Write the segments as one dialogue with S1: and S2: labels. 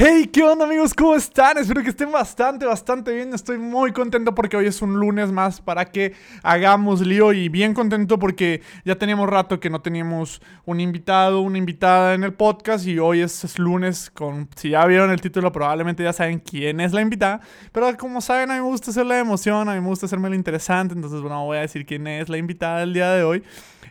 S1: Hey, ¿qué onda amigos? ¿Cómo están? Espero que estén bastante, bastante bien. Estoy muy contento porque hoy es un lunes más para que hagamos lío y bien contento porque ya teníamos rato que no teníamos un invitado, una invitada en el podcast y hoy es, lunes si ya vieron el título probablemente ya saben quién es la invitada, pero como saben a mí me gusta hacer la emoción, a mí me gusta hacerme lo interesante, entonces bueno, voy a decir quién es la invitada del día de hoy.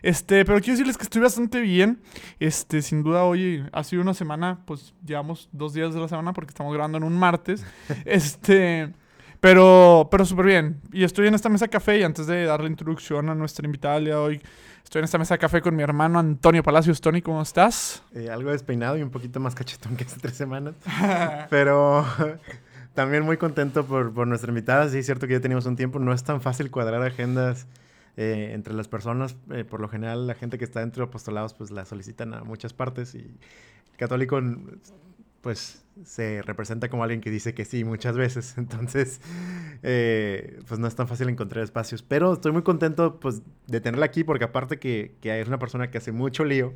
S1: Este, pero quiero decirles que estoy bastante bien. Este, sin duda hoy ha sido una semana, pues llevamos dos días de la semana porque estamos grabando en un martes. este, pero, pero súper bien. Y estoy en esta mesa café y antes de dar la introducción a nuestra invitada del día de hoy, estoy en esta mesa café con mi hermano Antonio Palacios. Tony, ¿cómo estás?
S2: Eh, algo despeinado y un poquito más cachetón que hace tres semanas. pero también muy contento por, por nuestra invitada. Sí, es cierto que ya teníamos un tiempo. No es tan fácil cuadrar agendas eh, entre las personas, eh, por lo general la gente que está dentro de apostolados pues la solicitan a muchas partes y el católico pues se representa como alguien que dice que sí muchas veces, entonces eh, pues no es tan fácil encontrar espacios, pero estoy muy contento pues de tenerla aquí porque aparte que, que es una persona que hace mucho lío,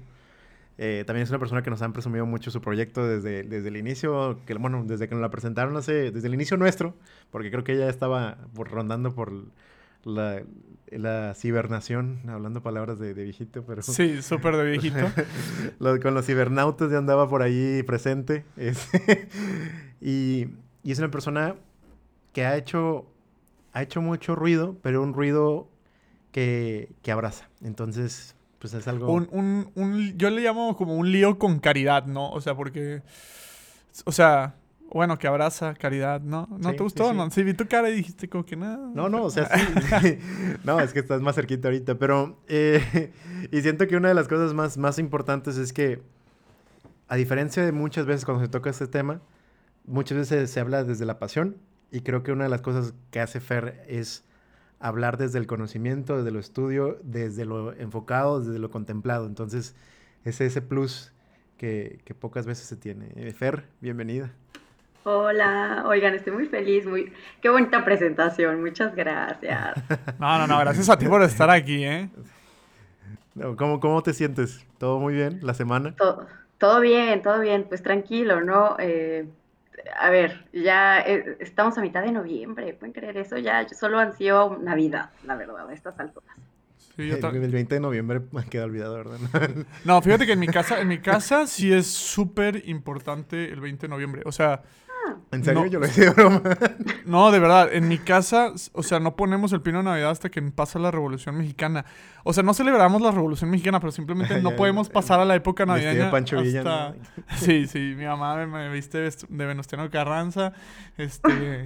S2: también es una persona que nos han presumido mucho su proyecto desde, desde el inicio, que bueno, desde que nos la presentaron desde el inicio nuestro, porque creo que ella estaba rondando por la, la cibernación, hablando palabras de, viejito, pero...
S1: Sí, súper de viejito.
S2: con los cibernautas ya andaba por ahí presente. y, y, es una persona que ha hecho, ha hecho mucho ruido, pero un ruido que, que abraza. Entonces, pues es algo...
S1: Un, un, un, yo le llamo como un lío con caridad, ¿no? O sea, porque... O sea, bueno, que abraza, caridad, ¿no? ¿No te gustó? Sí, No, sí, vi tu cara y dijiste como que nada.
S2: No, no, o sea, sí. no, es que estás más cerquita ahorita, pero... Eh, y siento que una de las cosas más, más importantes es que, a diferencia de muchas veces cuando se toca este tema, muchas veces se habla desde la pasión y creo que una de las cosas que hace Fer es hablar desde el conocimiento, desde lo estudio, desde lo enfocado, desde lo contemplado. Entonces, es ese plus que, que pocas veces se tiene. Eh, Fer, bienvenida.
S3: Hola, oigan, estoy muy feliz, muy qué bonita presentación, muchas gracias.
S1: No, no, no, gracias a ti por estar aquí, ¿eh?
S2: ¿Cómo, cómo te sientes? ¿Todo muy bien la semana?
S3: Todo, todo bien, todo bien, pues tranquilo, ¿no? Eh, a ver, ya eh, estamos a mitad de noviembre, ¿pueden creer eso? Ya solo han sido Navidad, la verdad, a estas alturas.
S2: Sí, el 20 de noviembre me queda olvidado, ¿verdad?
S1: no, fíjate que en mi casa, en mi casa sí es súper importante el 20 de noviembre. O sea,
S2: ¿En serio? Yo lo decía broma.
S1: No, de verdad. En mi casa, o sea, no ponemos el pino de Navidad hasta que pasa la Revolución Mexicana. O sea, no celebramos la Revolución Mexicana, pero simplemente no podemos pasar a la época navideña.
S2: Pancho Villa,
S1: Sí, sí. Mi mamá me, viste de Venustiano Carranza. Este...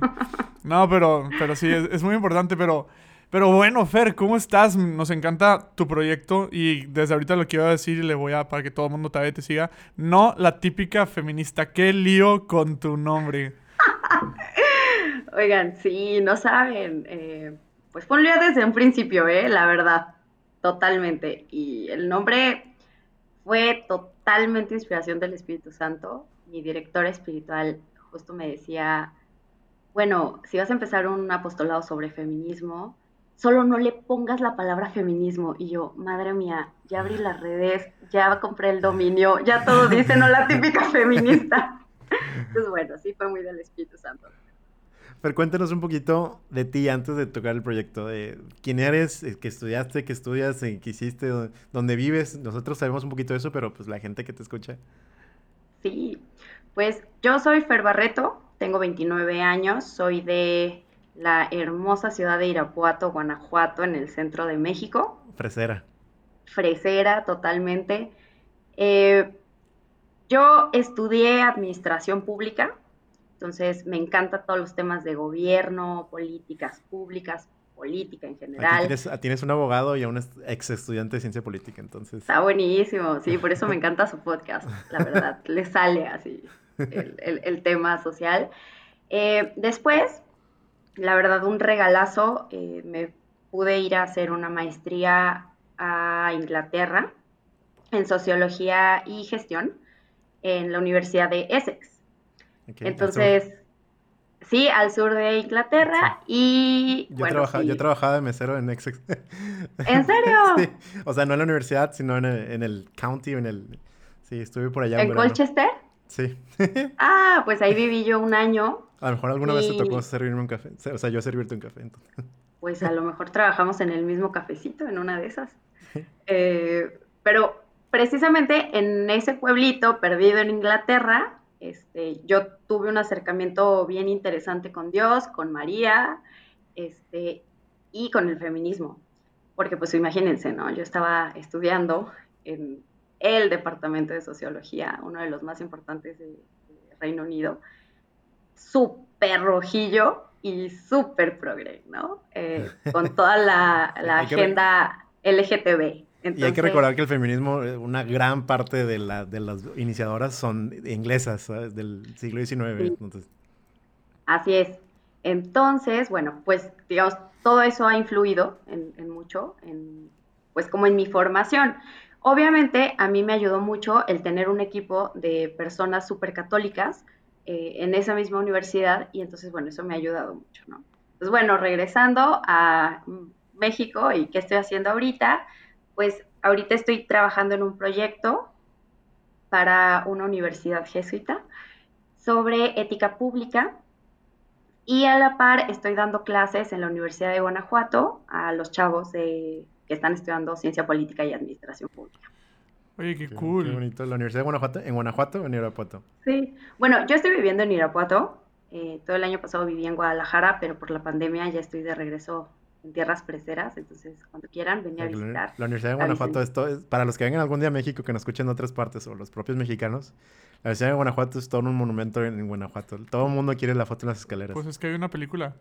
S1: no, pero, pero sí, es muy importante, pero... Pero bueno, Fer, ¿cómo estás? Nos encanta tu proyecto y desde ahorita lo quiero decir y le voy a, para que todo el mundo te, siga, no la típica feminista. ¿Qué lío con tu nombre?
S3: Oigan, sí, no saben. Eh, pues ponlo ya desde un principio, ¿eh? La verdad, totalmente. Y el nombre fue totalmente inspiración del Espíritu Santo. Mi director espiritual justo me decía, bueno, si vas a empezar un apostolado sobre feminismo, solo no le pongas la palabra feminismo. Y yo, madre mía, ya abrí las redes, ya compré el dominio, ya todo dice, no la típica feminista. Entonces, bueno, sí fue muy del Espíritu Santo.
S2: Pero cuéntanos un poquito de ti antes de tocar el proyecto, de quién eres, eh, qué estudiaste, qué estudias, eh, qué hiciste, dónde vives. Nosotros sabemos un poquito de eso, pero pues la gente que te escucha.
S3: Sí, pues yo soy Fer Barreto, tengo 29 años, soy de la hermosa ciudad de Irapuato, Guanajuato, en el centro de México.
S2: Fresera.
S3: Fresera, totalmente. Eh, yo estudié administración pública, entonces me encantan todos los temas de gobierno, políticas públicas, política en general.
S2: Tienes, tienes, un abogado y a un ex estudiante de ciencia política, entonces.
S3: Está buenísimo, sí, por eso me encanta su podcast, la verdad, le sale así el, tema social. Eh, después la verdad, un regalazo. Eh, me pude ir a hacer una maestría a Inglaterra en sociología y gestión en la Universidad de Essex. Entonces, sí, al sur de Inglaterra y...
S2: Yo, trabajaba, yo trabajaba de mesero en Essex.
S3: ¿En serio?
S2: sí. O sea, no en la universidad, sino en el, en el county, en el... Sí, estuve por allá.
S3: ¿En, Colchester?
S2: Sí.
S3: ah, pues ahí viví yo un año.
S2: A lo mejor alguna vez te tocó servirme un café. O sea, yo servirte un café. Entonces.
S3: Pues a lo mejor trabajamos en el mismo cafecito, en una de esas. Eh, pero precisamente en ese pueblito perdido en Inglaterra, este, yo tuve un acercamiento bien interesante con Dios, con María, este, y con el feminismo. Porque pues imagínense, ¿no? Yo estaba estudiando en el departamento de sociología, uno de los más importantes de, Reino Unido, súper rojillo y súper progre, ¿no? Eh, con toda la, agenda LGTB.
S2: y hay que recordar que el feminismo, eh, una gran parte de, la, de las iniciadoras son inglesas, del siglo XIX.
S3: Así es. Entonces, bueno, pues digamos, todo eso ha influido en, mucho, en, pues como en mi formación. Obviamente a mí me ayudó mucho el tener un equipo de personas súper católicas eh, en esa misma universidad y entonces, bueno, eso me ha ayudado mucho, ¿no? Pues bueno, regresando a México y qué estoy haciendo ahorita, pues ahorita estoy trabajando en un proyecto para una universidad jesuita sobre ética pública y a la par estoy dando clases en la Universidad de Guanajuato a los chavos de, que están estudiando ciencia política y administración pública.
S1: Oye, qué, cool.
S2: Qué bonito. ¿La Universidad de Guanajuato? ¿En Guanajuato o en Irapuato?
S3: Sí. Bueno, yo estoy viviendo en Irapuato. Eh, todo el año pasado viví en Guadalajara, pero por la pandemia ya estoy de regreso en tierras preseras, entonces cuando quieran venir a visitar.
S2: La, Universidad de Guanajuato, esto es, para los que vengan algún día a México que nos escuchen de otras partes o los propios mexicanos, la Universidad de Guanajuato es todo un monumento en, Guanajuato. Todo el mundo quiere la foto en las escaleras.
S1: Pues es que hay una película.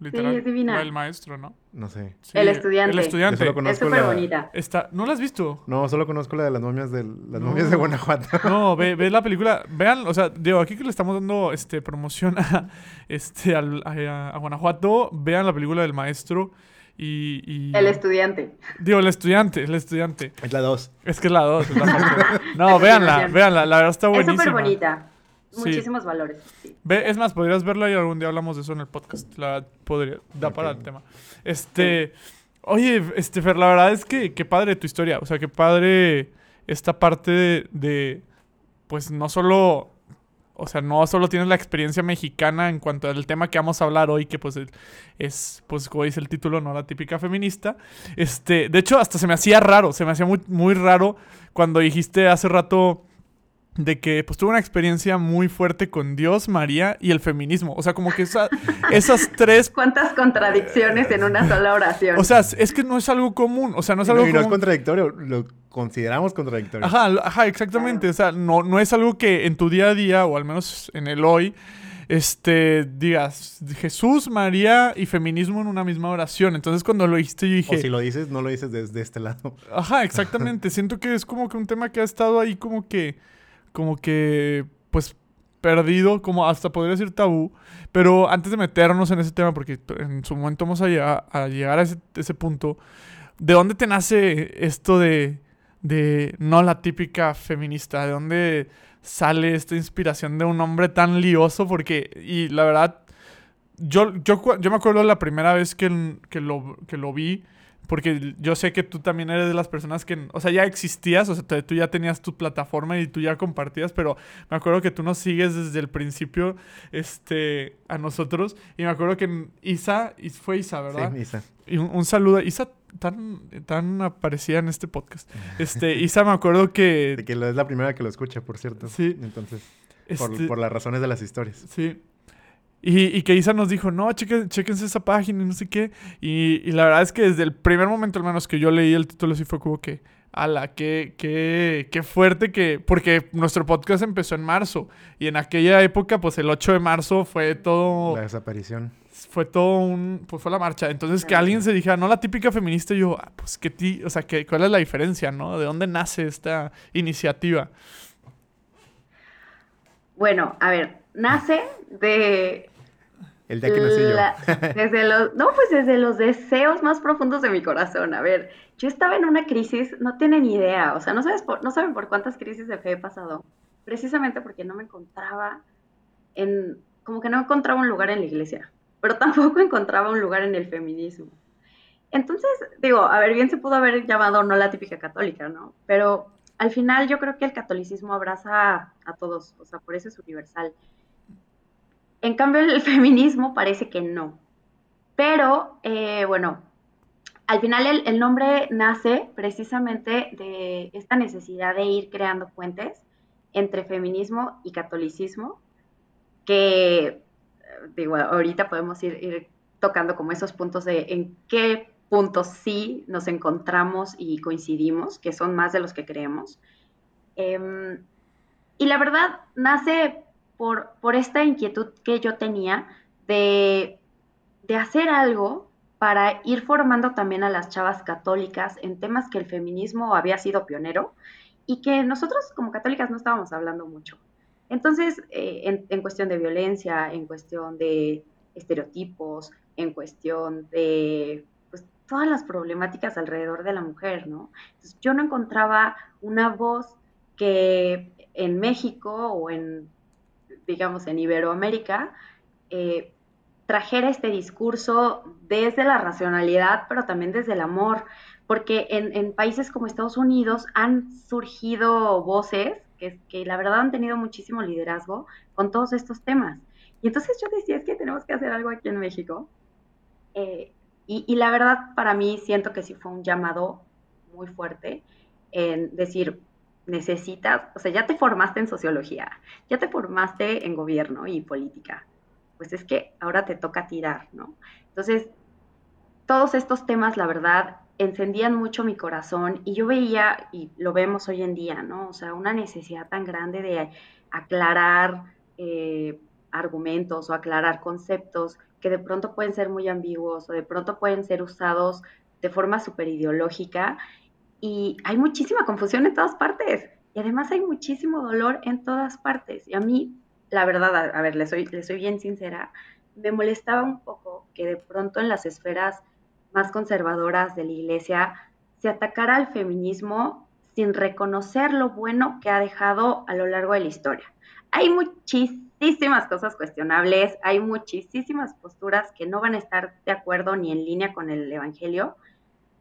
S1: Literal,
S3: sí, es divina.
S1: el maestro, ¿no?
S2: No sé.
S3: el estudiante.
S1: El estudiante.
S3: Es súper bonita.
S1: Está, ¿No la has visto?
S2: No, solo conozco la de las momias de, las momias de Guanajuato.
S1: No, ve, ve, la película. Vean, o sea, digo, aquí que le estamos dando este, promoción a, este, a, a Guanajuato, vean la película del maestro. Y,
S3: El estudiante.
S1: Digo, el estudiante, el estudiante.
S2: Es la 2.
S1: Es que es la 2. no, véanla, véanla, la verdad está buenísima. Es
S3: súper bonita. Muchísimos valores.
S1: Ve, es más, podrías verla y algún día hablamos de eso en el podcast. La podría, da para el tema. Este, oye, este, Fer, la verdad es que qué padre tu historia. O sea, qué padre esta parte de, de pues no solo o sea, no solo tienes la experiencia mexicana en cuanto al tema que vamos a hablar hoy, que pues es, pues como dice el título, no la típica feminista. Este, de hecho, hasta se me hacía raro, se me hacía muy, muy raro cuando dijiste hace rato de que pues tuve una experiencia muy fuerte con Dios, María y el feminismo. O sea, como que esas tres...
S3: ¿Cuántas contradicciones en una sola oración?
S1: O sea, es que no es algo común. O sea, no es algo
S2: y no es contradictorio, lo consideramos contradictorio.
S1: Ajá, ajá, exactamente. O sea, no, no es algo que en tu día a día, o al menos en el hoy, este, digas Jesús, María y feminismo en una misma oración. Entonces cuando lo dijiste yo dije...
S2: O si lo dices, no lo dices desde este lado.
S1: Ajá, exactamente. Siento que es como que un tema que ha estado ahí como que como que, pues, perdido, como hasta podría decir tabú. Pero antes de meternos en ese tema, porque en su momento vamos a llegar a, a ese, punto, ¿de dónde te nace esto de, de no la típica feminista? ¿De dónde sale esta inspiración de un hombre tan lioso? Porque, y la verdad, yo, yo, yo me acuerdo la primera vez que, que, lo, que lo vi porque yo sé que tú también eres de las personas que, o sea, ya existías, o sea, tú ya tenías tu plataforma y tú ya compartías, pero me acuerdo que tú nos sigues desde el principio, este, a nosotros. Y me acuerdo que Isa, fue Isa, ¿verdad?
S2: Sí, Isa.
S1: Y un, saludo. Isa tan, tan aparecía en este podcast. Este, Isa me acuerdo que...
S2: De que es la primera que lo escucha, por cierto.
S1: Sí.
S2: Entonces, por, este por las razones de las historias.
S1: Sí. Y, que Isa nos dijo, no, chequense esa página y no sé qué. Y, la verdad es que desde el primer momento, al menos que yo leí el título, sí fue como que, ala, qué, qué, qué fuerte que... Porque nuestro podcast empezó en marzo. Y en aquella época, pues el 8 de marzo fue todo...
S2: La desaparición.
S1: Fue todo un... Pues fue la marcha. Entonces que alguien se dijera, no la típica feminista, y yo, ah, pues qué ti... O sea, que, ¿cuál es la diferencia, no? ¿De dónde nace esta iniciativa?
S3: Bueno, a ver, nace de...
S2: El día que nací yo.
S3: desde los, no, pues desde los deseos más profundos de mi corazón. A ver, yo estaba en una crisis, no tienen idea, o sea, no, sabes no saben por cuántas crisis de fe he pasado. Precisamente porque no me encontraba en, como que no encontraba un lugar en la iglesia, pero tampoco encontraba un lugar en el feminismo. Entonces, digo, a ver, bien se pudo haber llamado no la típica católica, ¿no? Pero al final yo creo que el catolicismo abraza a, todos, o sea, por eso es universal. En cambio, el feminismo parece que no. Pero, eh, bueno, al final el, nombre nace precisamente de esta necesidad de ir creando puentes entre feminismo y catolicismo, que, eh, ahorita podemos ir tocando como esos puntos de en qué puntos sí nos encontramos y coincidimos, que son más de los que creemos. Em, y la verdad nace por, por, esta inquietud que yo tenía de, de hacer algo para ir formando también a las chavas católicas en temas que el feminismo había sido pionero y que nosotros como católicas no estábamos hablando mucho. Entonces, eh, en, en, cuestión de violencia, en cuestión de estereotipos, en cuestión de todas las problemáticas alrededor de la mujer, ¿no? Yo no encontraba una voz que en México o en, digamos, en Iberoamérica, eh, trajera este discurso desde la racionalidad, pero también desde el amor, porque en, países como Estados Unidos han surgido voces que, que, la verdad han tenido muchísimo liderazgo con todos estos temas. Y entonces yo decía, es que tenemos que hacer algo aquí en México. Eh, y, la verdad, para mí siento que sí fue un llamado muy fuerte en decir, necesitas, o sea, ya te formaste en sociología, ya te formaste en gobierno y política, pues es que ahora te toca tirar, ¿no? Entonces, todos estos temas, la verdad, encendían mucho mi corazón y yo veía, y lo vemos hoy en día, ¿no? O sea, una necesidad tan grande de aclarar eh, argumentos o aclarar conceptos que de pronto pueden ser muy ambiguos o de pronto pueden ser usados de forma súper ideológica y hay muchísima confusión en todas partes y además hay muchísimo dolor en todas partes y a mí, la verdad, a, ver, le soy, le soy bien sincera, me molestaba un poco que de pronto en las esferas más conservadoras de la iglesia se atacara al feminismo sin reconocer lo bueno que ha dejado a lo largo de la historia. Hay muchísimo muchísimas cosas cuestionables, hay muchísimas posturas que no van a estar de acuerdo ni en línea con el Evangelio,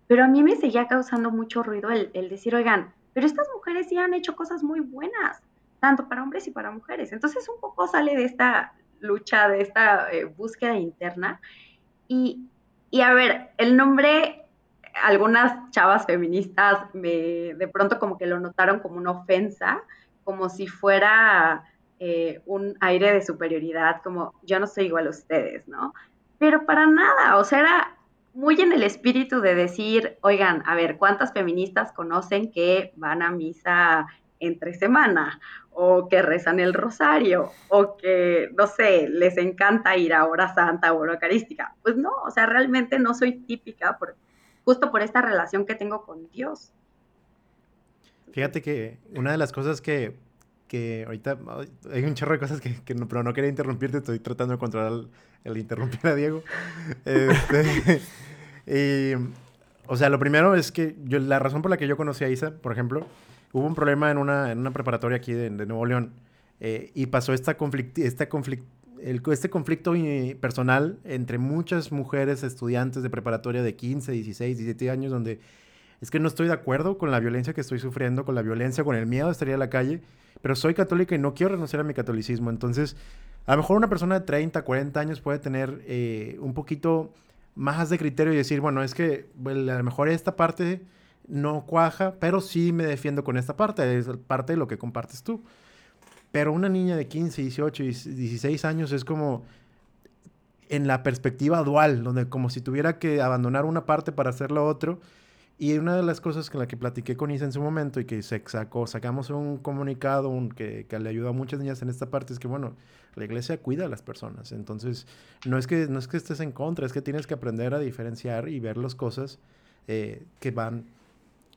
S3: pero a mí me seguía causando mucho ruido el, decir, oigan, pero estas mujeres sí han hecho cosas muy buenas, tanto para hombres y para mujeres. Entonces un poco sale de esta lucha, de esta eh, búsqueda interna. Y, y, a ver, el nombre, algunas chavas feministas me, de pronto como que lo notaron como una ofensa, como si fuera eh, un aire de superioridad, como yo no soy igual a ustedes, ¿no? Pero para nada, o sea, era muy en el espíritu de decir, oigan, a ver, ¿cuántas feministas conocen que van a misa entre semana? O que rezan el rosario, o que, no sé, les encanta ir a hora santa o hora eucarística. Pues no, o sea, realmente no soy típica justo por esta relación que tengo con Dios.
S2: Fíjate que una de las cosas que que ahorita hay un chorro de cosas que, no, pero no quería interrumpirte, estoy tratando de controlar el, interrumpir a Diego. Este, o sea, lo primero es que yo, la razón por la que yo conocí a Isa, por ejemplo, hubo un problema en una, en una preparatoria aquí de, Nuevo León eh, y pasó esta conflict, esta conflict, el, este conflicto personal entre muchas mujeres estudiantes de preparatoria de 15, 16, 17 años, donde es que no estoy de acuerdo con la violencia que estoy sufriendo, con la violencia, con el miedo de estar a la calle pero soy católica y no quiero renunciar a mi catolicismo. Entonces, a lo mejor una persona de 30, 40 años puede tener eh, un poquito más de criterio y decir, bueno, es que a lo mejor esta parte no cuaja, pero sí me defiendo con esta parte, es parte de lo que compartes tú. Pero una niña de 15, 18, 16 años es como en la perspectiva dual, donde como si tuviera que abandonar una parte para hacer lo otro y una de las cosas con la que platiqué con Isa en su momento y que se sacó, sacamos un comunicado un, que, que, le ayudó a muchas niñas en esta parte es que, bueno, la iglesia cuida a las personas. Entonces, no es que, no es que estés en contra, es que tienes que aprender a diferenciar y ver las cosas eh, que van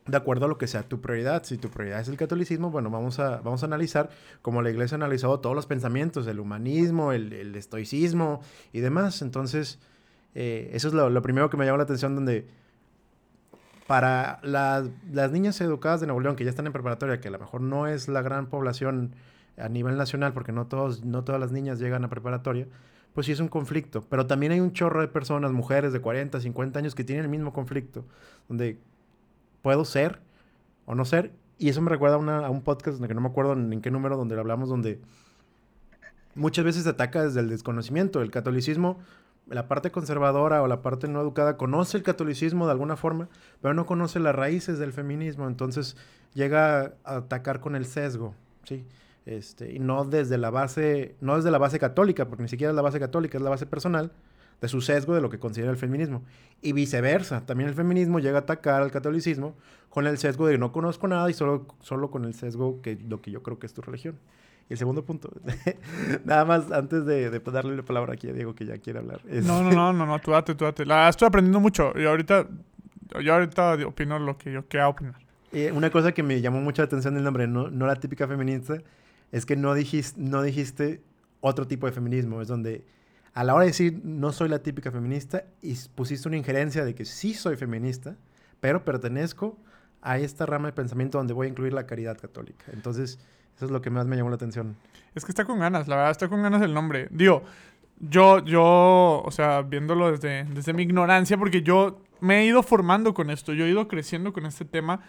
S2: de acuerdo a lo que sea tu prioridad. Si tu prioridad es el catolicismo, bueno, vamos a, vamos a analizar como la iglesia ha analizado todos los pensamientos, el humanismo, el, el estoicismo y demás. Entonces, eh, eso es lo, lo primero que me llamó la atención donde para las, niñas educadas de Nuevo León que ya están en preparatoria, que a lo mejor no es la gran población a nivel nacional, porque no, todos, no todas las niñas llegan a preparatoria, pues sí es un conflicto. Pero también hay un chorro de personas, mujeres de 40, 50 años, que tienen el mismo conflicto, donde puedo ser o no ser, Y eso me recuerda a, una- un podcast en el que no me acuerdo en qué número, donde lo hablamos, donde muchas veces se ataca desde el desconocimiento. El catolicismo, la parte conservadora o la parte no educada conoce el catolicismo de alguna forma, pero no conoce las raíces del feminismo. Entonces llega a atacar con el sesgo, ¿sí? Este, y no desde la base, no desde la base católica, porque ni siquiera es la base católica, es la base personal de su sesgo de lo que considera el feminismo. Y viceversa, también el feminismo llega a atacar al catolicismo con el sesgo de no conozco nada y solo, solo con el sesgo que lo que yo creo que es tu religión. El segundo punto, nada más antes de, de darle la palabra aquí a Diego que ya quiere hablar. es-
S1: No, no, no, no, no, tú date, tú date. La estoy aprendiendo mucho y ahorita, yo ahorita opino lo que yo quiera opinar.
S2: Eh, una cosa que me llamó mucho la atención del nombre, no, no la típica feminista, es que no dijiste, no dijiste otro tipo de feminismo. Es donde a la hora de decir no soy la típica feminista, y pusiste una injerencia de que sí soy feminista, pero pertenezco a esta rama de pensamiento donde voy a incluir la caridad católica. Entonces, eso es lo que más me llamó la atención.
S1: Es que está con ganas, la verdad, está con ganas el nombre. Digo, yo, yo, o sea, viéndolo desde, desde mi ignorancia, porque yo me he ido formando con esto, yo he ido creciendo con este tema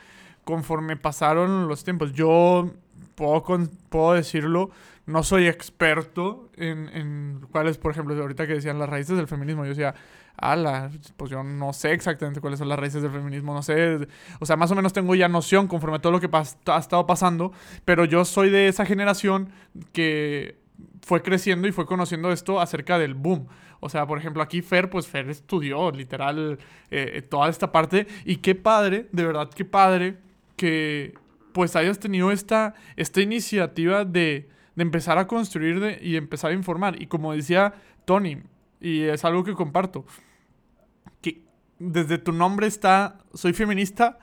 S1: conforme pasaron los tiempos. Yo puedo, con- puedo decirlo, no soy experto en, en cuáles, por ejemplo, ahorita que decían las raíces del feminismo, yo decía, ala, pues yo no sé exactamente cuáles son las raíces del feminismo, no sé, o sea, más o menos tengo ya noción conforme a todo lo que ha estado pasando, pero yo soy de esa generación que fue creciendo y fue conociendo esto acerca del boom. O sea, por ejemplo, aquí Fer, pues Fer estudió literal eh, toda esta parte y qué padre, de verdad, qué padre que pues hayas tenido esta, esta iniciativa de, de empezar a construir de- y empezar a informar. Y como decía Tony, y es algo que comparto, que desde tu nombre está, soy feminista,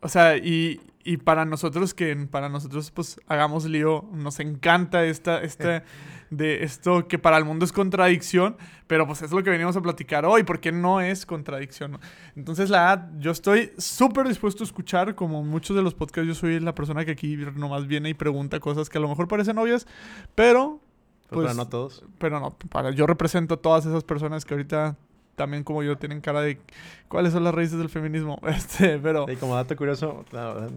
S1: o sea, y, y para nosotros que para nosotros pues hagamos lío, nos encanta esta, esta, de esto que para el mundo es contradicción, pero pues es lo que venimos a platicar hoy, porque no es contradicción. Entonces la yo estoy súper dispuesto a escuchar, como muchos de los podcasts, yo soy la persona que aquí nomás viene y pregunta cosas que a lo mejor parecen obvias, pero
S2: Pero
S1: Pues-
S2: no todos.
S1: pero no, para, yo represento a todas esas personas que ahorita también como yo tienen cara de cuáles son las raíces del feminismo. Este, pero
S2: Y como dato curioso,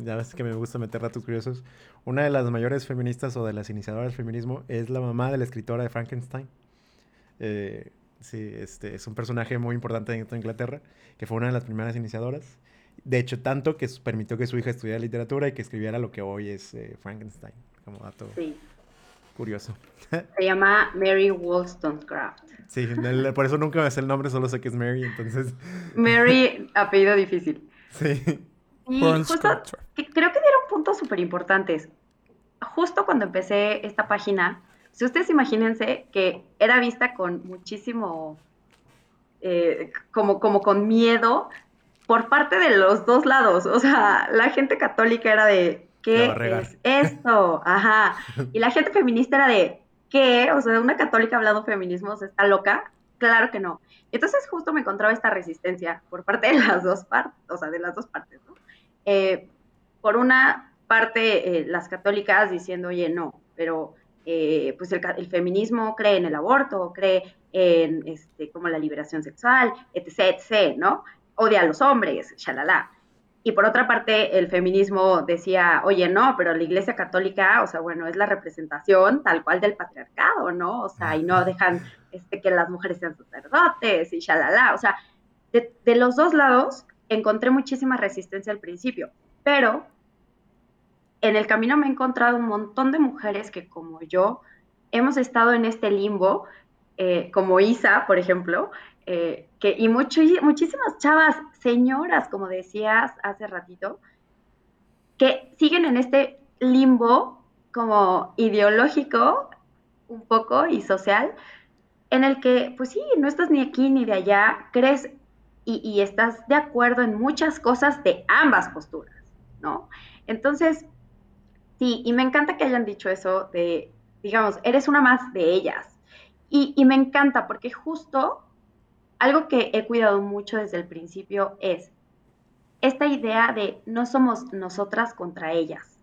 S2: ya ves que me gusta meter datos curiosos. Una de las mayores feministas o de las iniciadoras del feminismo es la mamá de la escritora de Frankenstein. Eh, sí, este, es un personaje muy importante en Inglaterra, que fue una de las primeras iniciadoras. De hecho, tanto que permitió que su hija estudiara literatura y que escribiera lo que hoy es eh, Frankenstein, como dato
S3: Sí.
S2: Curioso.
S3: Se llama Mary Wollstonecraft.
S2: Sí, el- por eso nunca me sé el nombre, solo sé que es Mary, entonces,
S3: Mary, apellido difícil.
S2: sí.
S3: Y justo, que creo que dieron puntos súper importantes. Justo cuando empecé esta página, si ustedes imagínense que era vista con muchísimo, eh, como, como con miedo por parte de los dos lados. O sea, la gente católica era de, ¿qué es esto? Ajá. Y la gente feminista era de, ¿qué? O sea, una católica hablando feminismos está loca. Claro que no. Entonces justo me encontraba esta resistencia por parte de las dos partes, o sea, de las dos partes, ¿no? Eh, por una parte, eh, las católicas diciendo, oye, no, pero eh, pues el feminismo cree en el aborto, cree en este, como la liberación sexual, etc., etc., ¿no? Odia a los hombres, shalala. Y por otra parte, el feminismo decía, oye, no, pero la Iglesia Católica, o sea, bueno, es la representación tal cual del patriarcado, ¿no? O sea, y no dejan este, que las mujeres sean sacerdotes y shalala. O sea, de, de los dos lados encontré muchísima resistencia al principio, pero en el camino me he encontrado un montón de mujeres que como yo hemos estado en este limbo, eh, como Isa, por ejemplo, eh, que, y mucho, muchísimas chavas, señoras, como decías hace ratito, que siguen en este limbo como ideológico un poco y social, en el que, pues sí, no estás ni aquí ni de allá, crees y, y estás de acuerdo en muchas cosas de ambas posturas, ¿no? Entonces, sí, y me encanta que hayan dicho eso de, digamos, eres una más de ellas. Y, y me encanta porque justo algo que he cuidado mucho desde el principio es esta idea de no somos nosotras contra ellas.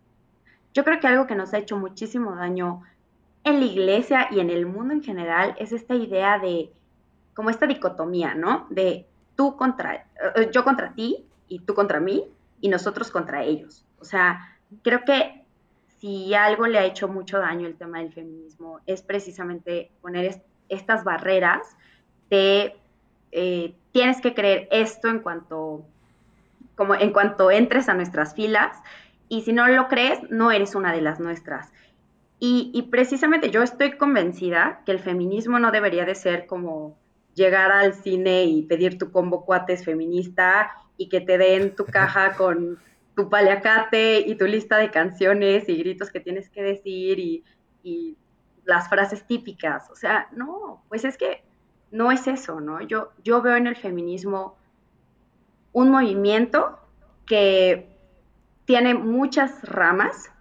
S3: Yo creo que algo que nos ha hecho muchísimo daño en la iglesia y en el mundo en general es esta idea de, como esta dicotomía, ¿no? De tú contra, eh, yo contra ti y tú contra mí y nosotros contra ellos. O sea, creo que si algo le ha hecho mucho daño el tema del feminismo es precisamente poner estas barreras de eh, tienes que creer esto en cuanto, como en cuanto entres a nuestras filas y si no lo crees, no eres una de las nuestras. Y, precisamente yo estoy convencida que el feminismo no debería de ser como llegar al cine y pedir tu combo cuates feminista y que te den tu caja con tu paliacate y tu lista de canciones y gritos que tienes que decir y, y, las frases típicas. O sea, no, pues es que no es eso, ¿no? Yo, yo veo en el feminismo un movimiento que tiene muchas ramas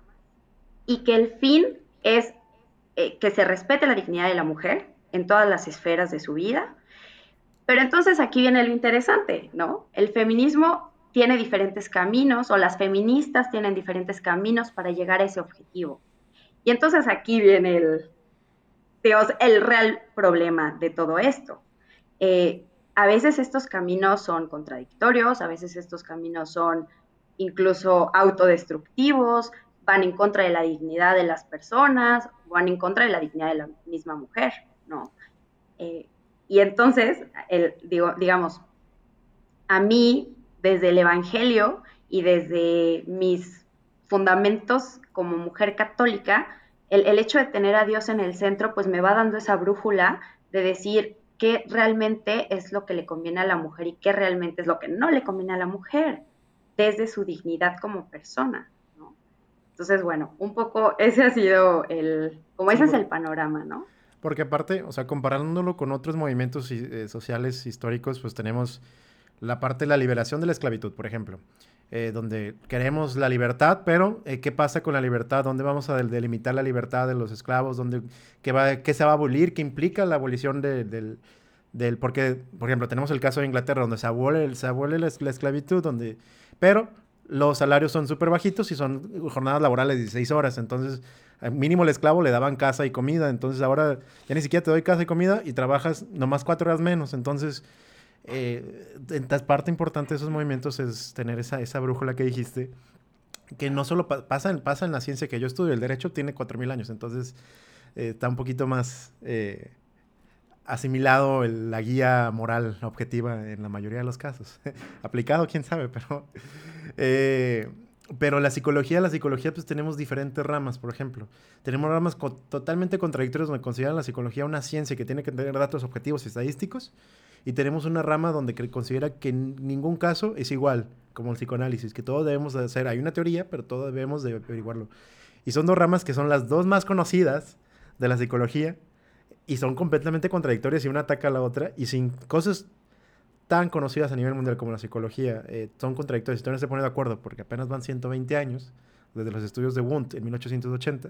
S3: y que el fin es eh, que se respete la dignidad de la mujer en todas las esferas de su vida. Pero entonces aquí viene lo interesante, ¿no? El feminismo tiene diferentes caminos o las feministas tienen diferentes caminos para llegar a ese objetivo. Y entonces aquí viene el, el real problema de todo esto. Eh, a veces estos caminos son contradictorios, a veces estos caminos son incluso autodestructivos, van en contra de la dignidad de las personas, van en contra de la dignidad de la misma mujer, ¿no? Eh, y entonces, digamos, a mí, desde el Evangelio y desde mis fundamentos como mujer católica, el, el hecho de tener a Dios en el centro, pues me va dando esa brújula de decir qué realmente es lo que le conviene a la mujer y qué realmente es lo que no le conviene a la mujer desde su dignidad como persona. Entonces, bueno, un poco ese ha sido el, como ese es el panorama, ¿no?
S2: Porque aparte, o sea, comparándolo con otros movimientos eh, sociales históricos, pues tenemos la parte de la liberación de la esclavitud, por ejemplo, eh, donde queremos la libertad, pero eh, ¿qué pasa con la libertad? ¿Dónde vamos a delimitar la libertad de los esclavos? ¿Dónde, qué, va, ¿Qué se va a abolir? ¿Qué implica la abolición del, del... Porque, por ejemplo, tenemos el caso de Inglaterra, donde se abole, se abole la, la esclavitud, donde... Pero los salarios son súper bajitos y son jornadas laborales de 16 horas. Entonces, mínimo el esclavo le daban casa y comida. Entonces, ahora ya ni siquiera te doy casa y comida y trabajas nomás cuatro horas menos. Entonces, eh, parte importante de esos movimientos es tener esa, esa brújula que dijiste, que no solo pasa, pasa en la ciencia que yo estudio. El derecho tiene 4.000 años. Entonces, eh, está un poquito más... Eh, asimilado la guía moral objetiva en la mayoría de los casos. Aplicado, quién sabe, pero eh, pero la psicología, la psicología, pues tenemos diferentes ramas, por ejemplo. Tenemos ramas totalmente contradictorias donde consideran la psicología una ciencia que tiene que tener datos objetivos y estadísticos. Y tenemos una rama donde considera que en ningún caso es igual, como el psicoanálisis, que todo debemos de hacer. Hay una teoría, pero todo debemos de averiguarlo. Y son dos ramas que son las dos más conocidas de la psicología y son completamente contradictorias y una ataca a la otra y sin cosas tan conocidas a nivel mundial como la psicología eh, son contradictorias y no se pone de acuerdo porque apenas van 120 años desde los estudios de Wundt en 1880,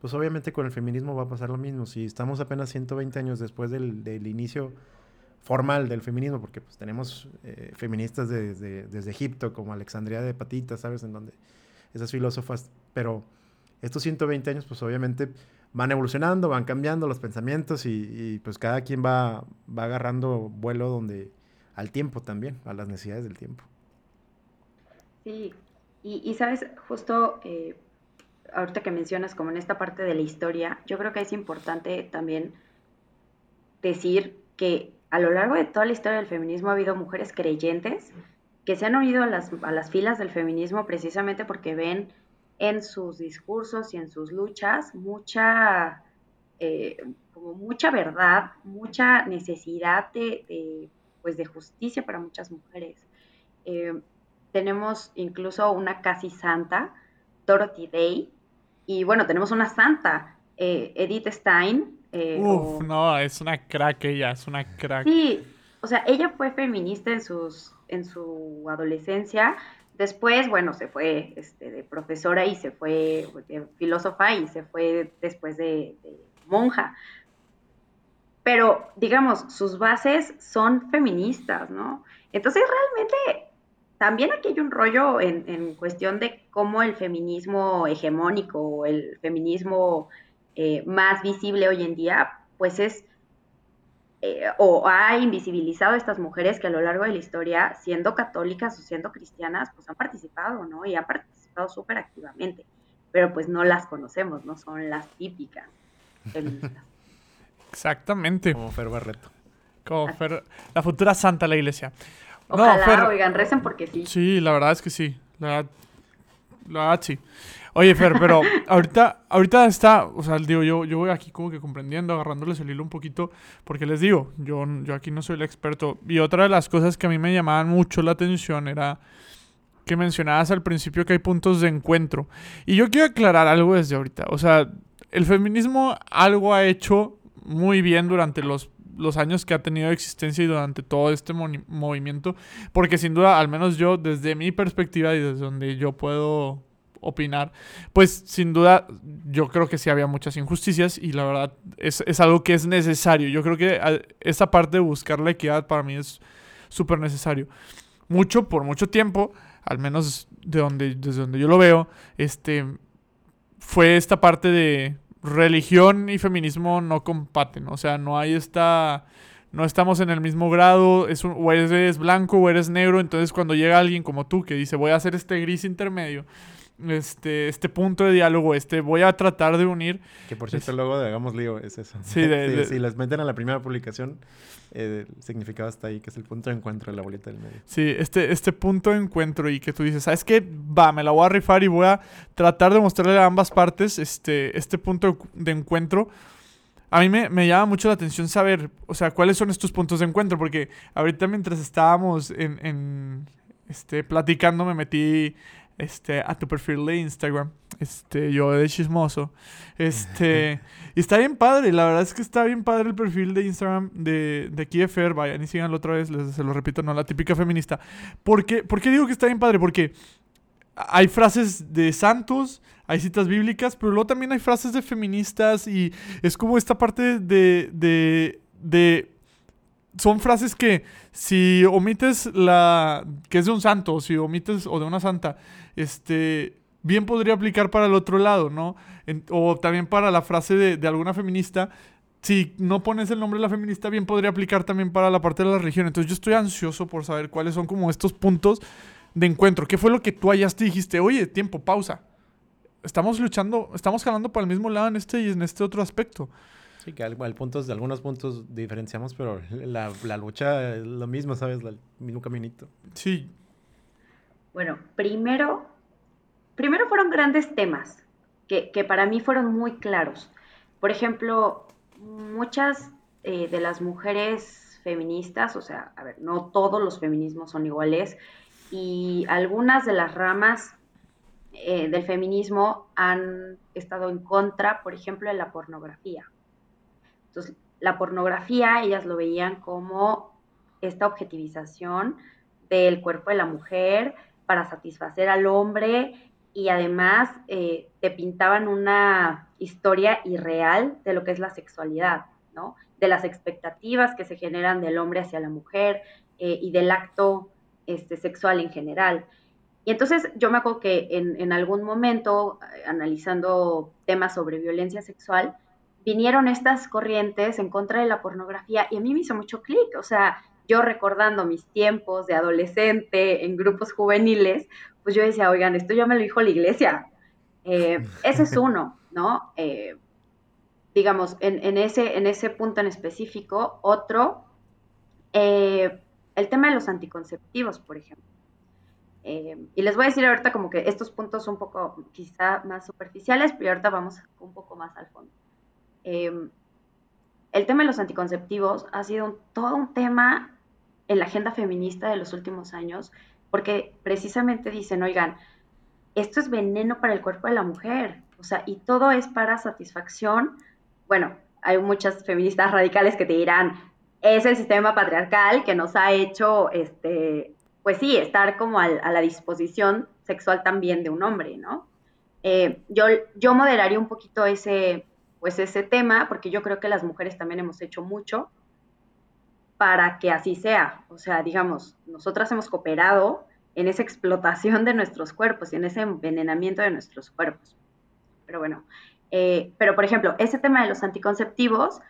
S2: pues obviamente con el feminismo va a pasar lo mismo. Si estamos apenas 120 años después del, del inicio formal del feminismo, porque pues tenemos eh, feministas desde, Egipto, como Alexandria de Patita, ¿sabes? En donde esas filósofas, pero estos 120 años, pues obviamente van evolucionando, van cambiando los pensamientos y, y pues cada quien va, va agarrando vuelo donde, al tiempo también, a las necesidades del tiempo.
S3: Sí, y, sabes, justo eh, ahorita que mencionas como en esta parte de la historia, yo creo que es importante también decir que a lo largo de toda la historia del feminismo ha habido mujeres creyentes que se han unido a las, a las filas del feminismo precisamente porque ven en sus discursos y en sus luchas mucha, eh, como mucha verdad, mucha necesidad de, pues de justicia para muchas mujeres. Eh, tenemos incluso una casi santa, Dorothy Day, y bueno, tenemos una santa, eh, Edith Stein.
S1: Eh, Uf, no, es una crack ella, es una crack.
S3: Sí, o sea, ella fue feminista en, sus, en su adolescencia, después, bueno, se fue este, de profesora y se fue de filósofa y se fue después de monja pero digamos, sus bases son feministas, ¿no? Entonces realmente también aquí hay un rollo en, cuestión de cómo el feminismo hegemónico o el feminismo eh, más visible hoy en día, pues es eh, o ha invisibilizado a estas mujeres que a lo largo de la historia, siendo católicas o siendo cristianas, pues han participado, ¿no? Y han participado súper activamente, pero pues no las conocemos, no son las típicas feministas.
S1: Exactamente.
S2: Como Fer Barreto.
S1: Como Fer, la futura santa de la iglesia.
S3: Ojalá, oigan, recen porque sí.
S1: Sí, la verdad es que sí. La verdad, la verdad sí. Oye, Fer, pero ahorita, ahorita está, o sea, digo, yo, yo voy aquí como que comprendiendo, agarrándoles el hilo un poquito, porque les digo, yo, yo aquí no soy el experto. Y otra de las cosas que a mí me llamaban mucho la atención era que mencionabas al principio que hay puntos de encuentro. Y yo quiero aclarar algo desde ahorita. O sea, el feminismo algo ha hecho muy bien durante los, los años que ha tenido existencia y durante todo este movimiento, porque sin duda, al menos yo, desde mi perspectiva y desde donde yo puedo opinar, pues sin duda yo creo que sí había muchas injusticias y la verdad es, algo que es necesario. Yo creo que esa parte de buscar la equidad para mí es súper necesario. Mucho, por mucho tiempo, al menos de donde, desde donde yo lo veo, este, fue esta parte de religión y feminismo no compaten. O sea, no hay esta no estamos en el mismo grado, es o eres blanco o eres negro, entonces cuando llega alguien como tú que dice voy a hacer este gris intermedio, este, este punto de diálogo, este, voy a tratar de unir.
S2: Que por cierto, luego de Hagamos Lío es eso.
S1: Sí,
S2: si las meten a la primera publicación, eh, el significado está ahí, que es el punto de encuentro de la bolita del medio.
S1: Sí, este, este punto de encuentro y que tú dices, ¿sabes qué? Va, me la voy a rifar y voy a tratar de mostrarle a ambas partes este, este punto de encuentro. A mí me, me, llama mucho la atención saber, o sea, cuáles son estos puntos de encuentro, porque ahorita mientras estábamos en, en este, platicando me metí este, a tu perfil de Instagram. Este, yo de chismoso. Este, y está bien padre, la verdad es que está bien padre el perfil de Instagram de, de aquí de Fer. Vayan y síganlo otra vez, les, se lo repito, no la típica feminista. ¿Por qué, ¿Por qué digo que está bien padre? Porque hay frases de santos, hay citas bíblicas, pero luego también hay frases de feministas y es como esta parte de, de, de son frases que si omites la que es de un santo, si omites o de una santa, este bien podría aplicar para el otro lado, ¿no? o también para la frase de, alguna feminista. Si no pones el nombre de la feminista, bien podría aplicar también para la parte de la religión. Entonces yo estoy ansioso por saber cuáles son como estos puntos de encuentro. ¿Qué fue lo que tú hallaste y dijiste? Oye, tiempo, pausa. Estamos luchando, estamos jalando para el mismo lado en este y en este otro aspecto.
S2: Sí, que al, puntos, de algunos puntos diferenciamos, pero la, lucha es lo mismo, ¿sabes? el mismo caminito.
S1: Sí.
S3: Bueno, primero, primero fueron grandes temas que, para mí fueron muy claros. Por ejemplo, muchas eh, de las mujeres feministas, o sea, a ver, no todos los feminismos son iguales, y algunas de las ramas eh, del feminismo han estado en contra, por ejemplo, de la pornografía. Entonces, la pornografía, ellas lo veían como esta objetivización del cuerpo de la mujer para satisfacer al hombre y además eh, te pintaban una historia irreal de lo que es la sexualidad, ¿no? De las expectativas que se generan del hombre hacia la mujer eh, y del acto este, sexual en general. Y entonces yo me acuerdo que en, en algún momento, eh, analizando temas sobre violencia sexual, vinieron estas corrientes en contra de la pornografía y a mí me hizo mucho clic, o sea, yo recordando mis tiempos de adolescente en grupos juveniles, pues yo decía, oigan, esto ya me lo dijo la iglesia. Eh, ese es uno, ¿no? Eh, digamos, en, ese, en ese punto en específico, otro, eh, el tema de los anticonceptivos, por ejemplo. y les voy a decir ahorita como que estos puntos son un poco quizá más superficiales, pero ahorita vamos un poco más al fondo. El tema de los anticonceptivos ha sido todo un tema en la agenda feminista de los últimos años, porque precisamente dicen, oigan, esto es veneno para el cuerpo de la mujer, o sea, y todo es para satisfacción. Bueno, hay muchas feministas radicales que te dirán, es el sistema patriarcal que nos ha hecho, este, pues sí, estar como a la disposición sexual también de un hombre, ¿no? Eh, yo, yo moderaría un poquito ese, pues ese tema, porque yo creo que las mujeres también hemos hecho mucho para que así sea. O sea, digamos, nosotras hemos cooperado en esa explotación de nuestros cuerpos y en ese envenenamiento de nuestros cuerpos. Pero bueno, eh, pero por ejemplo, ese tema de los anticonceptivos,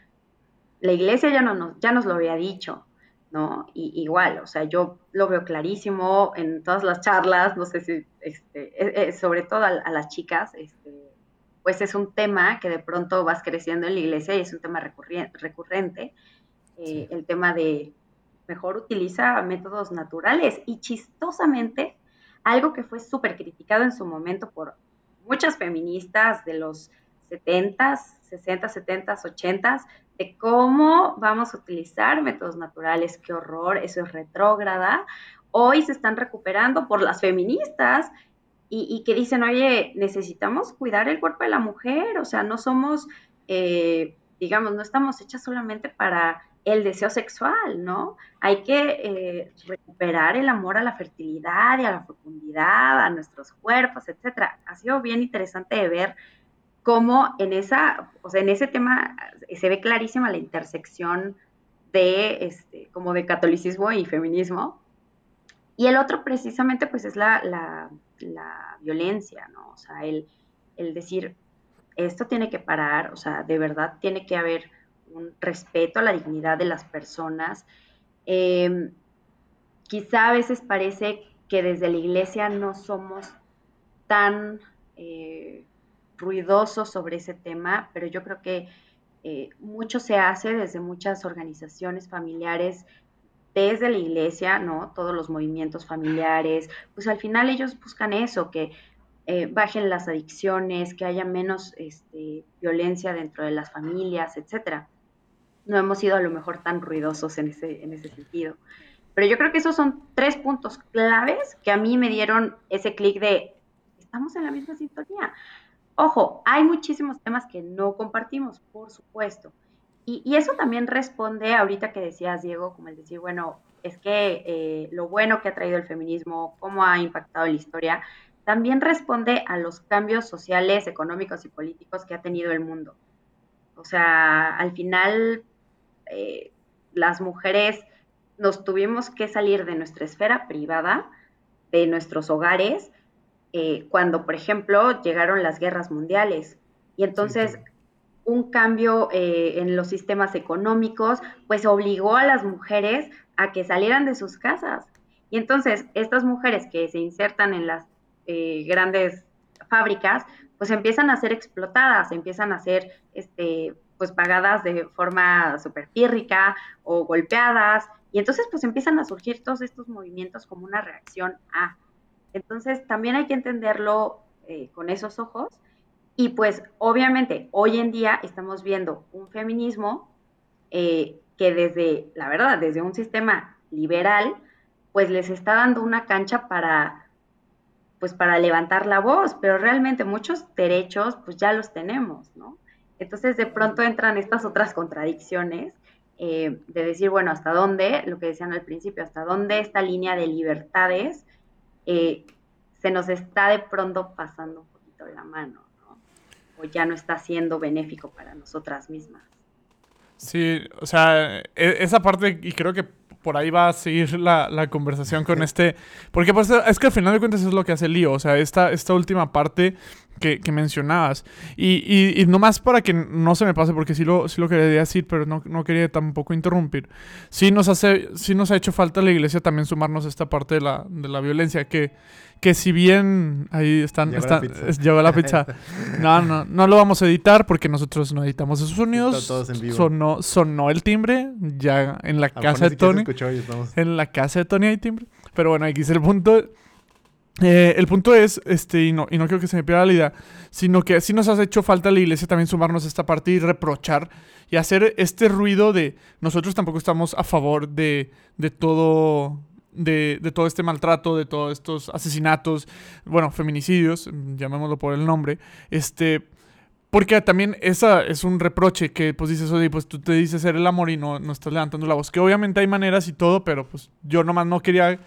S3: la iglesia ya, no nos, ya nos lo había dicho. ¿no? Y igual, o sea, yo lo veo clarísimo en todas las charlas, no sé si, este, e, e, sobre todo a, las chicas, este, pues es un tema que de pronto vas creciendo en la iglesia y es un tema recurrente, el tema de mejor utiliza métodos naturales y chistosamente, algo que fue súper criticado en su momento por muchas feministas de los 70s, 60, 70, 80, de cómo vamos a utilizar métodos naturales, qué horror, eso es retrógrada. Hoy se están recuperando por las feministas y, que dicen, oye, necesitamos cuidar el cuerpo de la mujer, o sea, no somos, eh, digamos, no estamos hechas solamente para el deseo sexual, ¿no? Hay que eh, recuperar el amor a la fertilidad y a la fecundidad, a nuestros cuerpos, etcétera. Ha sido bien interesante de ver cómo en esa, o sea, en ese tema se ve clarísima la intersección de este, como de catolicismo y feminismo. Y el otro precisamente pues es la, la, violencia, ¿no? O sea, el, el, decir, esto tiene que parar, o sea, de verdad tiene que haber un respeto a la dignidad de las personas. Em, quizá a veces parece que desde la iglesia no somos tan eh, ruidoso sobre ese tema, pero yo creo que eh, mucho se hace desde muchas organizaciones familiares, desde la iglesia, ¿no? Todos los movimientos familiares, pues al final ellos buscan eso, que eh, bajen las adicciones, que haya menos este, violencia dentro de las familias, etcétera. No hemos sido a lo mejor tan ruidosos en ese, en ese sentido. Pero yo creo que esos son tres puntos claves que a mí me dieron ese clic de, estamos en la misma sintonía. Ojo, hay muchísimos temas que no compartimos, por supuesto. Y, eso también responde ahorita que decías, Diego, como el decir, bueno, es que eh, lo bueno que ha traído el feminismo, cómo ha impactado la historia, también responde a los cambios sociales, económicos y políticos que ha tenido el mundo. O sea, al final, eh, las mujeres nos tuvimos que salir de nuestra esfera privada, de nuestros hogares, eh, cuando, por ejemplo, llegaron las guerras mundiales. Y entonces un cambio eh, en los sistemas económicos, pues obligó a las mujeres a que salieran de sus casas. Y entonces estas mujeres que se insertan en las eh, grandes fábricas, pues empiezan a ser explotadas, empiezan a ser este, pues pagadas de forma súper pírrica o golpeadas. Y entonces pues empiezan a surgir todos estos movimientos como una reacción a entonces, también hay que entenderlo eh, con esos ojos. Y pues, obviamente, hoy en día estamos viendo un feminismo eh, que desde, la verdad, desde un sistema liberal, pues les está dando una cancha para, pues para levantar la voz, pero realmente muchos derechos, pues ya los tenemos, ¿no? Entonces, de pronto entran estas otras contradicciones eh, de decir, bueno, ¿hasta dónde? Lo que decían al principio, ¿hasta dónde esta línea de libertades eh, se nos está de pronto pasando un poquito la mano, ¿no? O ya no está siendo benéfico para nosotras mismas.
S1: Sí, o sea, e, esa parte, y creo que por ahí va a seguir la, conversación con este. Porque pues, es que al final de cuentas es lo que hace el lío. O sea, esta, esta última parte que, mencionabas. Y, y, y, nomás para que no se me pase, porque sí lo, sí lo quería decir, pero no, no quería tampoco interrumpir. Sí nos, hace, sí nos ha hecho falta la iglesia también sumarnos a esta parte de la, de la violencia, que, que si bien ahí están, llegó, la pizza. la pizza. no, no, no lo vamos a editar porque nosotros no editamos esos sonidos. Todos en vivo. Sonó, sonó el timbre ya en la casa de Tony. En la casa de Tony hay timbre. Pero bueno, aquí es el punto. Eh, el punto es, este, y no, y no quiero que se me pierda la idea, sino que sí nos ha hecho falta la iglesia también sumarnos a esta parte y reprochar y hacer este ruido de nosotros tampoco estamos a favor de, de todo. De, de, todo este maltrato, de todos estos asesinatos, bueno, feminicidios, llamémoslo por el nombre, este, porque también esa es un reproche que pues dices, oye, pues tú te dices ser el amor y no, no estás levantando la voz, que obviamente hay maneras y todo, pero pues yo nomás no quería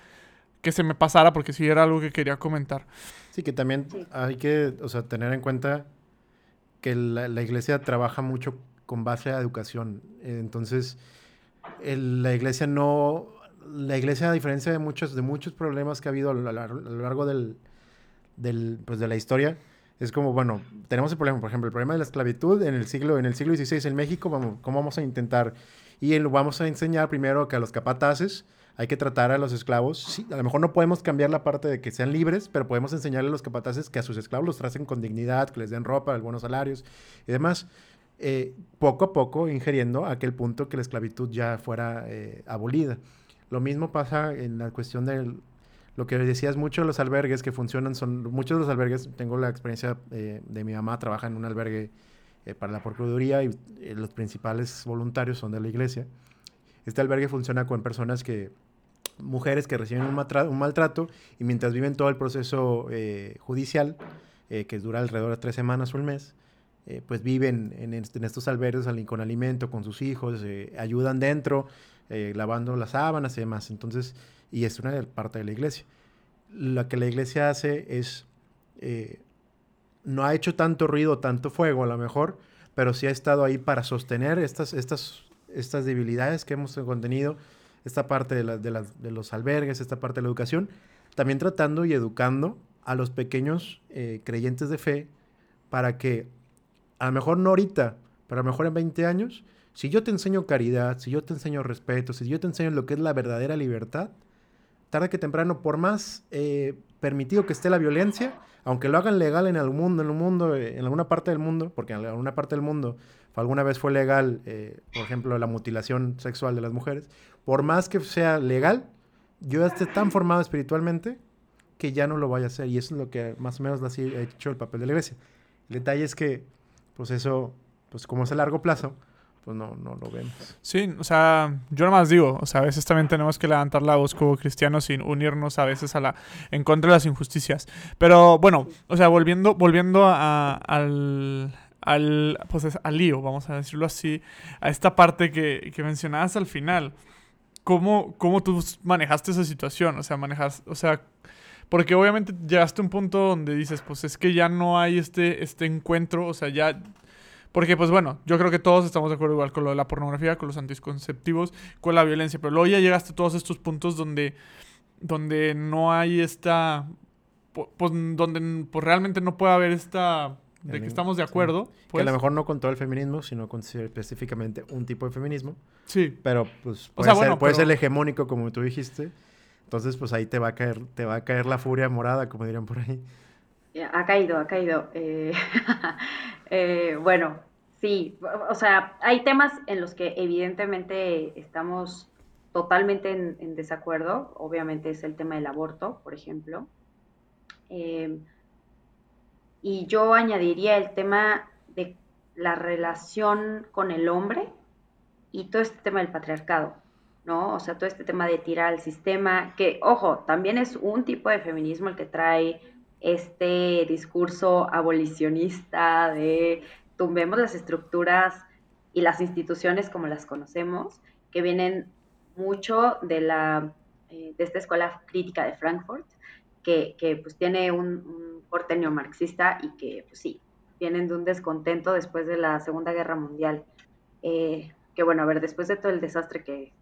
S1: que se me pasara porque sí era algo que quería comentar.
S2: Sí, que también hay que, o sea, tener en cuenta que la, iglesia trabaja mucho con base a educación. Entonces, la iglesia no, la iglesia a diferencia de muchos, de muchos problemas que ha habido a lo, largo del, del, pues, de la historia, es como, bueno, tenemos el problema, por ejemplo, el problema de la esclavitud en el siglo, en el siglo XVI en México, vamos, ¿cómo vamos a intentar Y lo vamos a enseñar primero que a los capataces hay que tratar a los esclavos. Sí, a lo mejor no podemos cambiar la parte de que sean libres, pero podemos enseñarle a los capataces que a sus esclavos los traten con dignidad, que les den ropa, buenos salarios y demás. Eh, poco a poco ingiriendo a aquel punto que la esclavitud ya fuera eh, abolida. Lo mismo pasa en la cuestión de lo que decías mucho de los albergues que funcionan, son muchos de los albergues, tengo la experiencia eh, de mi mamá, trabaja en un albergue para la Procuraduría y los principales voluntarios son de la iglesia. Este albergue funciona con personas que, mujeres que reciben un, un maltrato y mientras viven todo el proceso judicial, que dura alrededor de tres semanas o un mes, eh, pues viven en, estos albergues con alimento, con sus hijos, eh, ayudan dentro, eh, lavando las sábanas y demás. Entonces, y es una parte de la iglesia. Lo que la iglesia hace es, no ha hecho tanto ruido, tanto fuego a lo mejor, pero sí ha estado ahí para sostener estas, estas, estas debilidades que hemos contenido, esta parte de, de, de los albergues, esta parte de la educación, también tratando y educando a los pequeños creyentes de fe para que a lo mejor no ahorita, pero a lo mejor en 20 años, si yo te enseño caridad, si yo te enseño respeto, si yo te enseño lo que es la verdadera libertad, tarde que temprano, por más eh, permitido que esté la violencia, aunque lo hagan legal en el mundo, en el mundo, eh, en alguna parte del mundo, porque en alguna parte del mundo alguna vez fue legal, eh, por ejemplo, la mutilación sexual de las mujeres, por más que sea legal, yo ya esté tan formado espiritualmente que ya no lo vaya a hacer. Y eso es lo que más o menos ha hecho el papel de la iglesia. El detalle es que pues eso, pues como es a largo plazo, pues no, no lo vemos.
S1: Sí, o sea, yo nada más digo, o sea, a veces también tenemos que levantar la voz como cristianos sin unirnos a veces a la, en contra de las injusticias. Pero bueno, o sea, volviendo, volviendo a, al, al, pues al lío, vamos a decirlo así, a esta parte que, que mencionabas al final. ¿Cómo, ¿Cómo tú manejaste esa situación? O sea, manejas, o sea, porque obviamente llegaste a un punto donde dices, pues es que ya no hay este, este encuentro, o sea, ya... Porque, pues bueno, yo creo que todos estamos de acuerdo igual con lo de la pornografía, con los anticonceptivos, con la violencia, pero luego ya llegaste a todos estos puntos donde, donde no hay esta... Pues donde pues, realmente no puede haber esta de que estamos de acuerdo.
S2: que a lo pues mejor no con todo el feminismo, sino con específicamente un tipo de feminismo.
S1: Sí.
S2: Pero pues puede, ser, puede ser hegemónico, como tú dijiste. Entonces, pues ahí te va a caer, te va a caer la furia morada, como dirían por ahí.
S3: Ha caído, ha caído. Eh, eh, bueno, sí, o sea, hay temas en los que evidentemente estamos totalmente en, desacuerdo. Obviamente es el tema del aborto, por ejemplo. Eh, y yo añadiría el tema de la relación con el hombre y todo este tema del patriarcado. ¿no? O sea, todo este tema de tirar al sistema, que, ojo, también es un tipo de feminismo el que trae este discurso abolicionista de tumbemos las estructuras y las instituciones como las conocemos, que vienen mucho de, la, eh, de esta escuela crítica de Frankfurt, que, pues tiene un, un porteño marxista y que, pues sí, vienen de un descontento después de la Segunda Guerra Mundial. Eh, que bueno, a ver, después de todo el desastre que,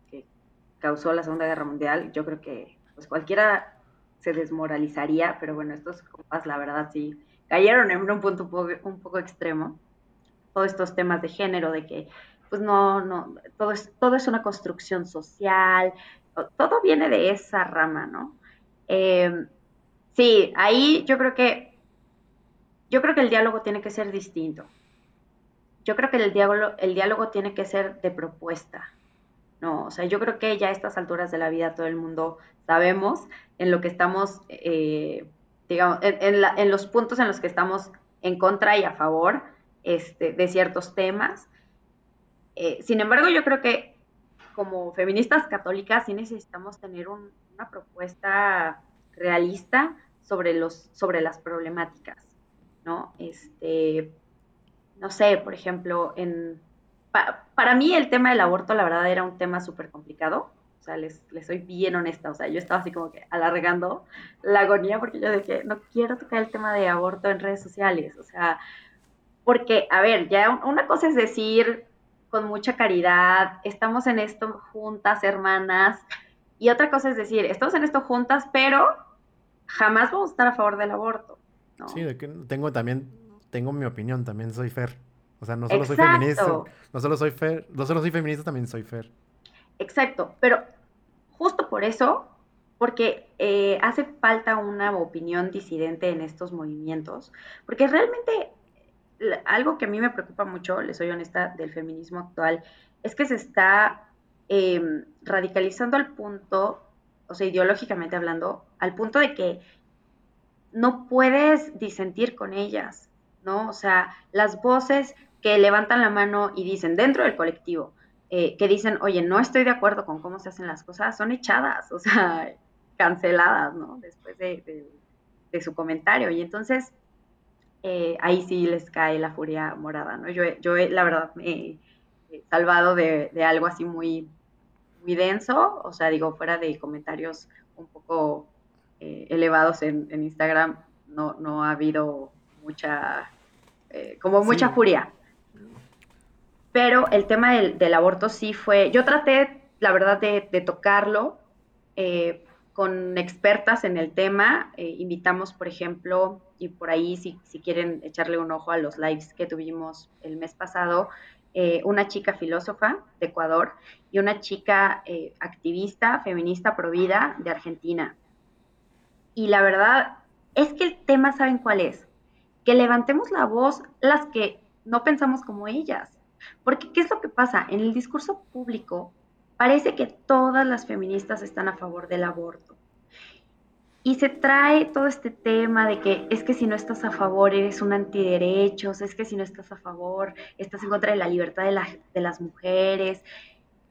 S3: causó la Segunda Guerra Mundial, yo creo que pues cualquiera se desmoralizaría, pero bueno, estos compas la verdad sí cayeron en un punto un poco, extremo. Todos estos temas de género, de que pues no, no, todo es, todo es una construcción social, todo viene de esa rama, ¿no? Em, sí, ahí yo creo que yo creo que el diálogo tiene que ser distinto yo creo que el diálogo, el diálogo tiene que ser de propuesta, ¿no? O sea, yo creo que ya a estas alturas de la vida todo el mundo sabemos en lo que estamos, eh, digamos, en, los puntos en los que estamos en contra y a favor este, de ciertos temas. Eh, sin embargo, yo creo que como feministas católicas sí necesitamos tener una propuesta realista sobre, los, sobre las problemáticas, ¿no? Este, no sé, por ejemplo, en, para mí el tema del aborto, la verdad, era un tema súper complicado. O sea, les, les, soy bien honesta. O sea, yo estaba así como que alargando la agonía porque yo dije, no quiero tocar el tema de aborto en redes sociales. O sea, porque, a ver, ya una cosa es decir con mucha caridad, estamos en esto juntas, hermanas. Y otra cosa es decir, estamos en esto juntas, pero jamás vamos a estar a favor del aborto.
S2: Sí, de que tengo también tengo mi opinión, también soy Fer. O sea, no solo soy feminista, no solo soy fer, no solo soy feminista, también soy fer.
S3: Exacto, pero justo por eso, porque eh, hace falta una opinión disidente en estos movimientos, porque realmente algo que a mí me preocupa mucho, le soy honesta, del feminismo actual, es que se está em, radicalizando al punto, o sea, ideológicamente hablando, al punto de que no puedes disentir con ellas, ¿no? O sea, las voces que levantan la mano y dicen dentro del colectivo, eh, que dicen, oye, no estoy de acuerdo con cómo se hacen las cosas, son echadas, o sea, canceladas, ¿no? Después de, su comentario. Y entonces, eh, ahí sí les cae la furia morada, ¿no? Yo, yo la verdad, me he salvado de, algo así muy, muy denso, o sea, digo, fuera de comentarios un poco eh, elevados en, Instagram, no, no ha habido mucha, como mucha furia. Pero el tema del, aborto sí fue, yo traté, la verdad, de, tocarlo eh, con expertas en el tema. Eh, invitamos, por ejemplo, y por ahí si, si, quieren echarle un ojo a los lives que tuvimos el mes pasado, eh, una chica filósofa de Ecuador y una chica activista, feminista provida de Argentina. Y la verdad es que el tema, ¿saben cuál es? Que levantemos la voz las que no pensamos como ellas porque, ¿qué es lo que pasa? En el discurso público parece que todas las feministas están a favor del aborto. Y se trae todo este tema de que es que si no estás a favor eres un antiderechos, es que si no estás a favor estás en contra de la libertad de, las mujeres,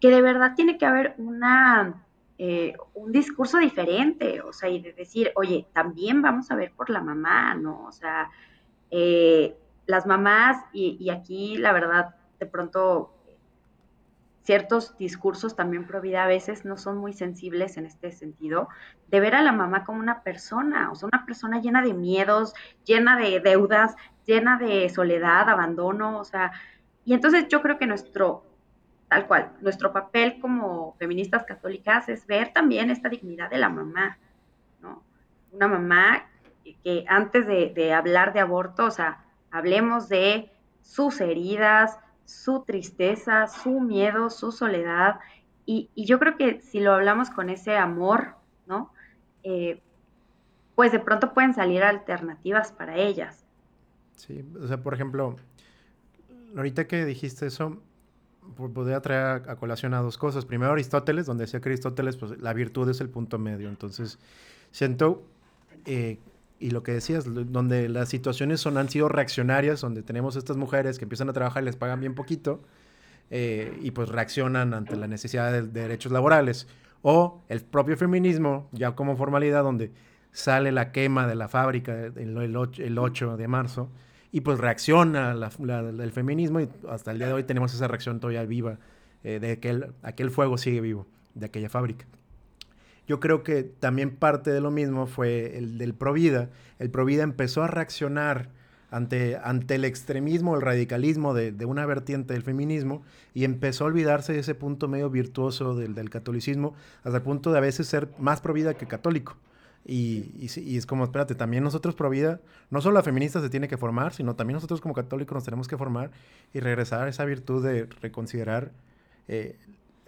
S3: que de verdad tiene que haber una, eh, un discurso diferente, o sea, y de decir, oye, también vamos a ver por la mamá, ¿no? O sea, eh, las mamás, y, aquí la verdad de pronto ciertos discursos también pro vida a veces no son muy sensibles en este sentido, de ver a la mamá como una persona, o sea, una persona llena de miedos, llena de deudas, llena de soledad, abandono, o sea, y entonces yo creo que nuestro, tal cual, nuestro papel como feministas católicas es ver también esta dignidad de la mamá, ¿no? Una mamá que antes de, de hablar de aborto, o sea, hablemos de sus heridas, su tristeza, su miedo, su soledad. Y, yo creo que si lo hablamos con ese amor, ¿no? Eh, pues de pronto pueden salir alternativas para ellas.
S2: Sí, o sea, por ejemplo, ahorita que dijiste eso, podría traer a, colación a dos cosas. Primero, Aristóteles, donde decía que Aristóteles, pues la virtud es el punto medio. Entonces, siento eh, y lo que decías, donde las situaciones son, han sido reaccionarias, donde tenemos estas mujeres que empiezan a trabajar y les pagan bien poquito, eh, y pues reaccionan ante la necesidad de, derechos laborales. O el propio feminismo, ya como formalidad, donde sale la quema de la fábrica el, el, 8, de marzo, y pues reacciona el feminismo, y hasta el día de hoy tenemos esa reacción todavía viva, eh, de que aquel fuego sigue vivo, de aquella fábrica. Yo creo que también parte de lo mismo fue el del Provida. El Provida empezó a reaccionar ante, ante el extremismo, el radicalismo de, una vertiente del feminismo y empezó a olvidarse de ese punto medio virtuoso del, catolicismo hasta el punto de a veces ser más provida que católico. Y, y, es como, espérate, también nosotros provida, no solo la feminista se tiene que formar, sino también nosotros como católicos nos tenemos que formar y regresar a esa virtud de reconsiderar eh,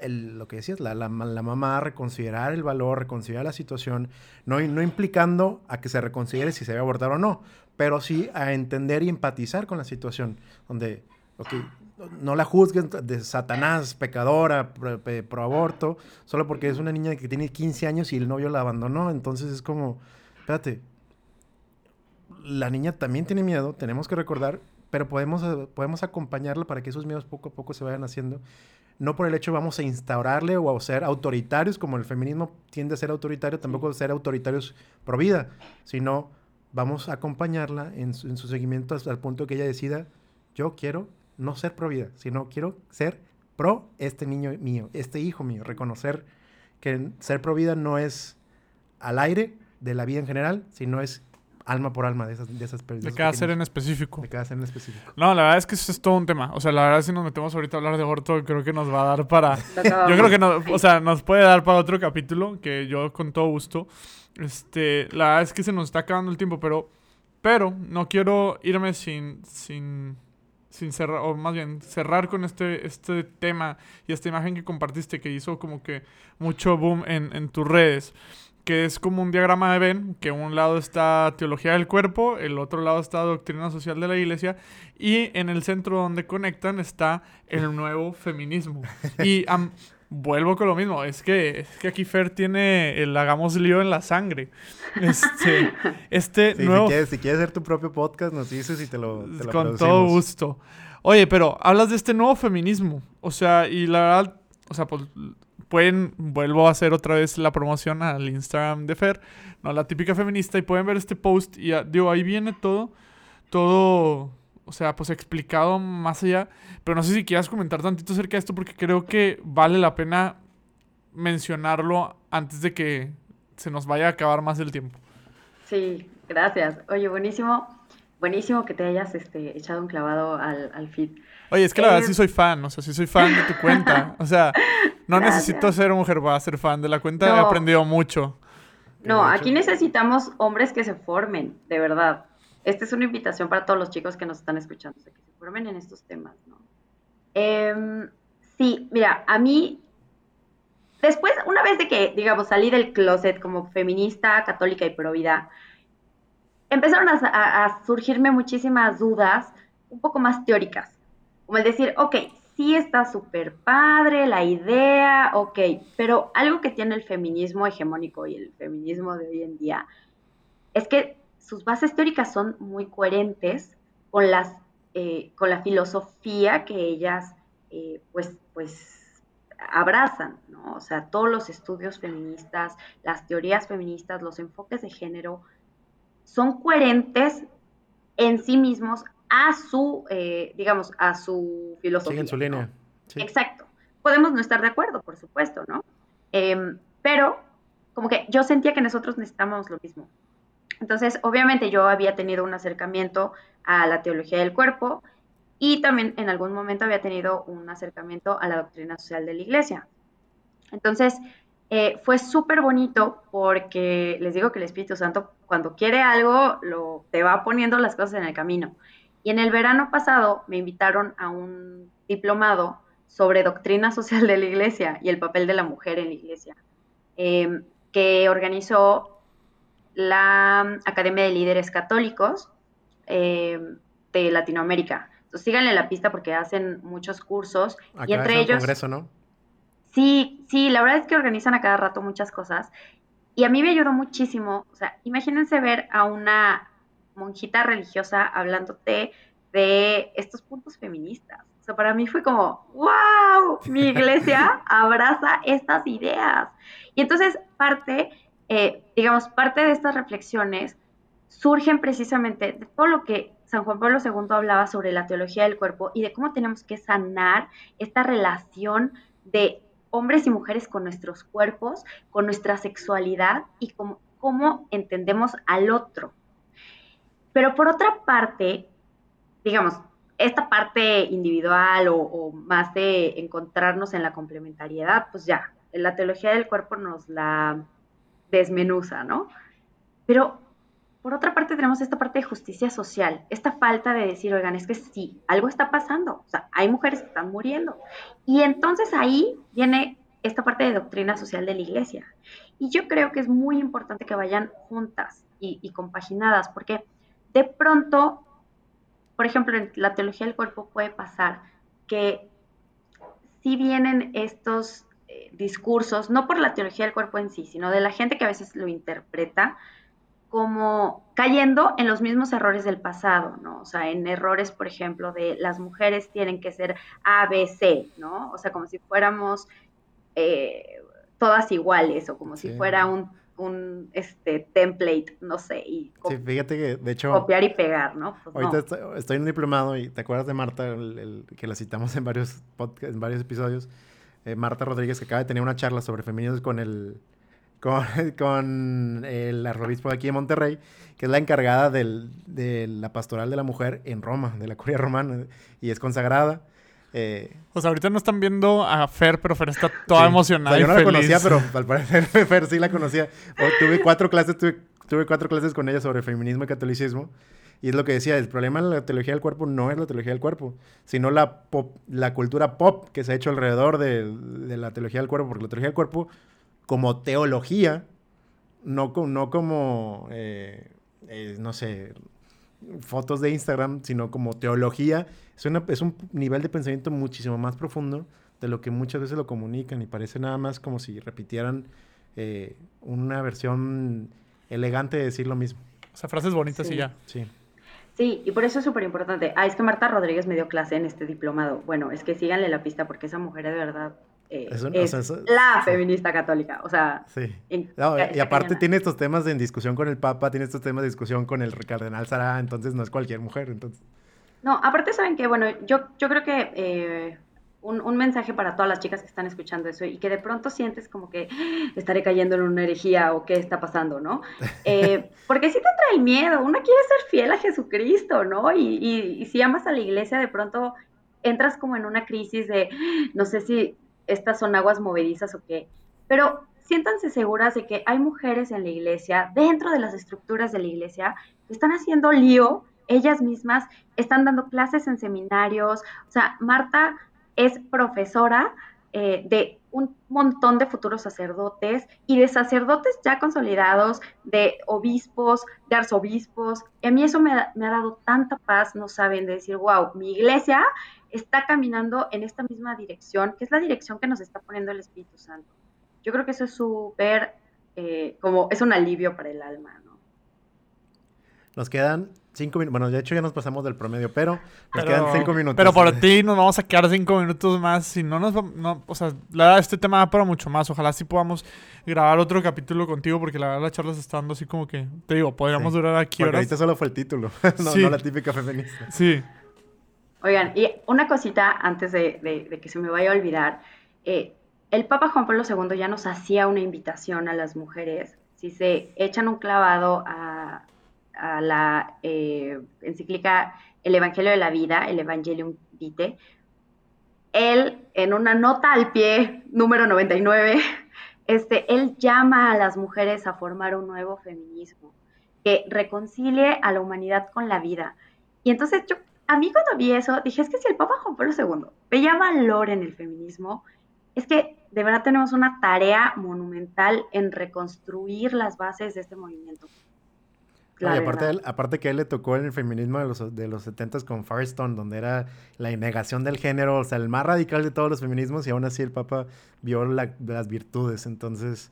S2: lo que decías, la, la, mamá reconsiderar el valor, reconsiderar la situación, no, no implicando a que se reconsidere si se debe abortar o no, pero sí a entender y empatizar con la situación, donde, no la juzguen de Satanás, pecadora, pro, aborto, solo porque es una niña que tiene 15 años y el novio la abandonó, entonces es como, espérate, la niña también tiene miedo, tenemos que recordar, pero podemos, podemos acompañarla para que esos miedos poco a poco se vayan haciendo no por el hecho vamos a instaurarle o a ser autoritarios, como el feminismo tiende a ser autoritario, tampoco ser autoritarios pro vida, sino vamos a acompañarla en su, seguimiento hasta el punto que ella decida, yo quiero no ser pro vida, sino quiero ser pro este niño mío, este hijo mío, reconocer que ser pro vida no es al aire de la vida en general, sino es alma por alma de esas, de esas
S1: De cada ser en específico.
S2: De cada ser en específico.
S1: No, la verdad es que eso es todo un tema. O sea, la verdad si nos metemos ahorita a hablar de aborto, creo que nos va a dar para... yo creo que no, o sea, nos puede dar para otro capítulo, que yo con todo gusto. Este, la verdad es que se nos está acabando el tiempo, pero... Pero no quiero irme sin... sin sin cerrar, o más bien cerrar con este, este tema y esta imagen que compartiste que hizo como que mucho boom en, en tus redes que es como un diagrama de Venn, que un lado está teología del cuerpo, el otro lado está doctrina social de la iglesia, y en el centro donde conectan está el nuevo feminismo. Y vuelvo con lo mismo, es que, es que aquí Fer tiene el hagamos lío en la sangre. Este, este
S2: nuevo... Si quieres, si quieres hacer tu propio podcast, nos dices y te lo, te
S1: Con todo gusto. Oye, pero hablas de este nuevo feminismo, o sea, y la verdad, o sea, pues pueden, vuelvo a hacer otra vez la promoción al Instagram de Fer, no la típica feminista, y pueden ver este post y digo, ahí viene todo, todo, o sea, pues explicado más allá, pero no sé si quieras comentar tantito acerca de esto porque creo que vale la pena mencionarlo antes de que se nos vaya a acabar más el tiempo.
S3: Sí, gracias. Oye, buenísimo, buenísimo que te hayas este, echado un clavado al, al feed.
S1: Oye, es que la verdad sí soy fan, o sea, sí soy fan de tu cuenta. O sea, no necesito ser mujer para ser fan de la cuenta, he aprendido mucho.
S3: No, aquí necesitamos hombres que se formen, de verdad. Esta es una invitación para todos los chicos que nos están escuchando, que se formen en estos temas, ¿no? Em, sí, mira, a mí, después, una vez de que, digamos, salí del closet como feminista, católica y pro vida, empezaron a surgirme muchísimas dudas un poco más teóricas como el decir, ok, sí está súper padre la idea, ok, pero algo que tiene el feminismo hegemónico y el feminismo de hoy en día es que sus bases teóricas son muy coherentes con, las, eh, con la filosofía que ellas eh, pues, pues abrazan, ¿no? O sea, todos los estudios feministas, las teorías feministas, los enfoques de género, son coherentes en sí mismos a su, eh, digamos, a su filosofía.
S2: Siguen su línea.
S3: Exacto. Podemos no estar de acuerdo, por supuesto, ¿no? Em, pero como que yo sentía que nosotros necesitábamos lo mismo. Entonces, obviamente yo había tenido un acercamiento a la teología del cuerpo y también en algún momento había tenido un acercamiento a la doctrina social de la iglesia. Entonces, eh, fue súper bonito porque les digo que el Espíritu Santo cuando quiere algo lo, te va poniendo las cosas en el camino. Y en el verano pasado me invitaron a un diplomado sobre doctrina social de la iglesia y el papel de la mujer en la iglesia, em, que organizó la Academia de Líderes Católicos em, de Latinoamérica. Entonces síganle la pista porque hacen muchos cursos y entre ellos...
S2: Congreso, ¿no?
S3: Sí, sí, la verdad es que organizan a cada rato muchas cosas y a mí me ayudó muchísimo. O sea, imagínense ver a una monjita religiosa hablándote de estos puntos feministas. O sea, para mí fue como, wow, mi iglesia abraza estas ideas. Y entonces parte, eh, digamos, parte de estas reflexiones surgen precisamente de todo lo que San Juan Pablo II hablaba sobre la teología del cuerpo y de cómo tenemos que sanar esta relación de hombres y mujeres con nuestros cuerpos, con nuestra sexualidad y cómo, cómo entendemos al otro. Pero por otra parte, digamos, esta parte individual o, más de encontrarnos en la complementariedad, pues ya, la teología del cuerpo nos la desmenuza, ¿no? Pero por otra parte tenemos esta parte de justicia social, esta falta de decir, oigan, es que sí, algo está pasando, o sea, hay mujeres que están muriendo. Y entonces ahí viene esta parte de doctrina social de la iglesia. Y yo creo que es muy importante que vayan juntas y, compaginadas, porque de pronto, por ejemplo, en la teología del cuerpo puede pasar que si vienen estos eh, discursos, no por la teología del cuerpo en sí, sino de la gente que a veces lo interpreta como cayendo en los mismos errores del pasado, ¿no? O sea, en errores, por ejemplo, de las mujeres tienen que ser ABC, ¿no? O sea, como si fuéramos eh, todas iguales o como si fuera un un este, template, no sé, y
S2: sí, fíjate que, de hecho,
S3: copiar y pegar, ¿no?
S2: Pues ahorita Estoy, en un diplomado y te acuerdas de Marta, el, que la citamos en varios, en varios episodios, eh, Marta Rodríguez, que acaba de tener una charla sobre feminismo con el, con, con el arzobispo de aquí de Monterrey, que es la encargada del, de la pastoral de la mujer en Roma, de la curia romana, y es consagrada. Eh,
S1: o sea, ahorita no están viendo a Fer, pero Fer está toda emocionada.
S2: yo no la conocía, pero al parecer Fer sí la conocía. tuve cuatro clases, tuve, cuatro clases con ella sobre feminismo y catolicismo. Y es lo que decía, el problema en la teología del cuerpo no es la teología del cuerpo, sino la, pop, la cultura pop que se ha hecho alrededor de, de la teología del cuerpo, porque la teología del cuerpo como teología, no, no como, eh, eh, no sé, fotos de Instagram, sino como teología, es, una, es un nivel de pensamiento muchísimo más profundo de lo que muchas veces lo comunican y parece nada más como si repitieran eh, una versión elegante de decir lo mismo.
S1: O sea, frases bonitas
S3: Sí.
S1: y ya.
S2: Sí.
S3: Sí, y por eso es súper importante. Ah, es que Marta Rodríguez me dio clase en este diplomado. Bueno, es que síganle la pista porque esa mujer de verdad eh,
S2: Es o
S3: es
S2: sea, eso-
S3: la
S2: sí.
S3: feminista católica. O sea,
S2: Sí.
S3: en-
S2: No,
S3: está
S2: y aparte tiene estos temas en discusión con el Papa, tiene estos temas de discusión con el cardenal Sara, entonces no es cualquier mujer, entonces.
S3: No, aparte saben que, bueno, yo, yo creo que eh, un, un mensaje para todas las chicas que están escuchando eso y que de pronto sientes como que "Ah, estaré cayendo en una herejía o qué está pasando, ¿no? Eh, porque sí te trae miedo, uno quiere ser fiel a Jesucristo, ¿no? Y, y- y si amas a la iglesia, de pronto entras como en una crisis de, "Ah, no sé si estas son aguas movedizas o qué, pero siéntanse seguras de que hay mujeres en la iglesia, dentro de las estructuras de la iglesia, que están haciendo lío ellas mismas, están dando clases en seminarios, o sea, Marta es profesora eh, de un montón de futuros sacerdotes y de sacerdotes ya consolidados, de obispos, de arzobispos. Y a mí eso me, ha- dado tanta paz, no saben, de decir, wow, mi iglesia está caminando en esta misma dirección, que es la dirección que nos está poniendo el Espíritu Santo. Yo creo que eso es súper, eh, como, es un alivio para el alma, ¿no?
S2: Nos quedan cinco minutos, bueno, de hecho ya nos pasamos del promedio, pero nos
S1: Pero,
S2: quedan cinco minutos.
S1: pero por ti nos vamos a quedar cinco minutos más. Si no nos no, o sea, la verdad, este tema da para mucho más. Ojalá sí podamos grabar otro capítulo contigo, porque la verdad la charla se está dando así como que, te digo, podríamos
S2: Sí.
S1: durar aquí horas.
S2: ahorita solo fue el título, no,
S1: Sí.
S2: no la típica feminista.
S1: Sí.
S3: Oigan, y una cosita antes de, de- de que se me vaya a olvidar. eh, el Papa Juan Pablo II ya nos hacía una invitación a las mujeres. Si se echan un clavado a, a la eh, encíclica El Evangelio de la Vida, el Evangelium Vitae, él, en una nota al pie, número 99, este, él llama a las mujeres a formar un nuevo feminismo que reconcilie a la humanidad con la vida. Y entonces yo, a mí cuando vi eso, dije, es que si el Papa Juan Pablo II veía valor en el feminismo, es que de verdad tenemos una tarea monumental en reconstruir las bases de este movimiento.
S2: Y aparte, él- aparte que a él le tocó el feminismo de los, de los 70 con Firestone, donde era la negación del género, o sea, el más radical de todos los feminismos, y aún así el Papa vio la- las virtudes. Entonces,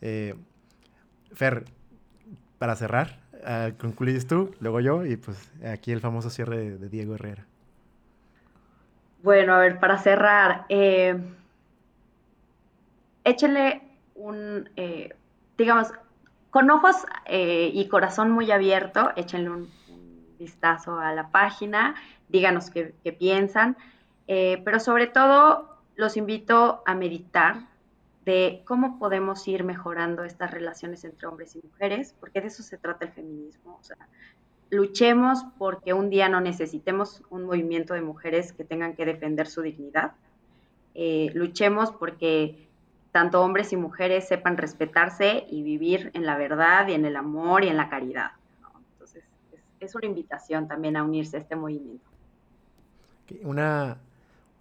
S2: eh, Fer, para cerrar, ah, concluyes tú, luego yo, y pues aquí el famoso cierre de, de Diego Herrera.
S3: Bueno, a ver, para cerrar, eh, échenle un, eh, digamos, con ojos eh, y corazón muy abierto, échenle un, un vistazo a la página, díganos qué, qué piensan, eh, pero sobre todo los invito a meditar de cómo podemos ir mejorando estas relaciones entre hombres y mujeres, porque de eso se trata el feminismo. O sea, luchemos porque un día no necesitemos un movimiento de mujeres que tengan que defender su dignidad. Eh, luchemos porque tanto hombres y mujeres sepan respetarse y vivir en la verdad y en el amor y en la caridad. ¿no? Entonces, es, es una invitación también a unirse a este movimiento.
S2: Una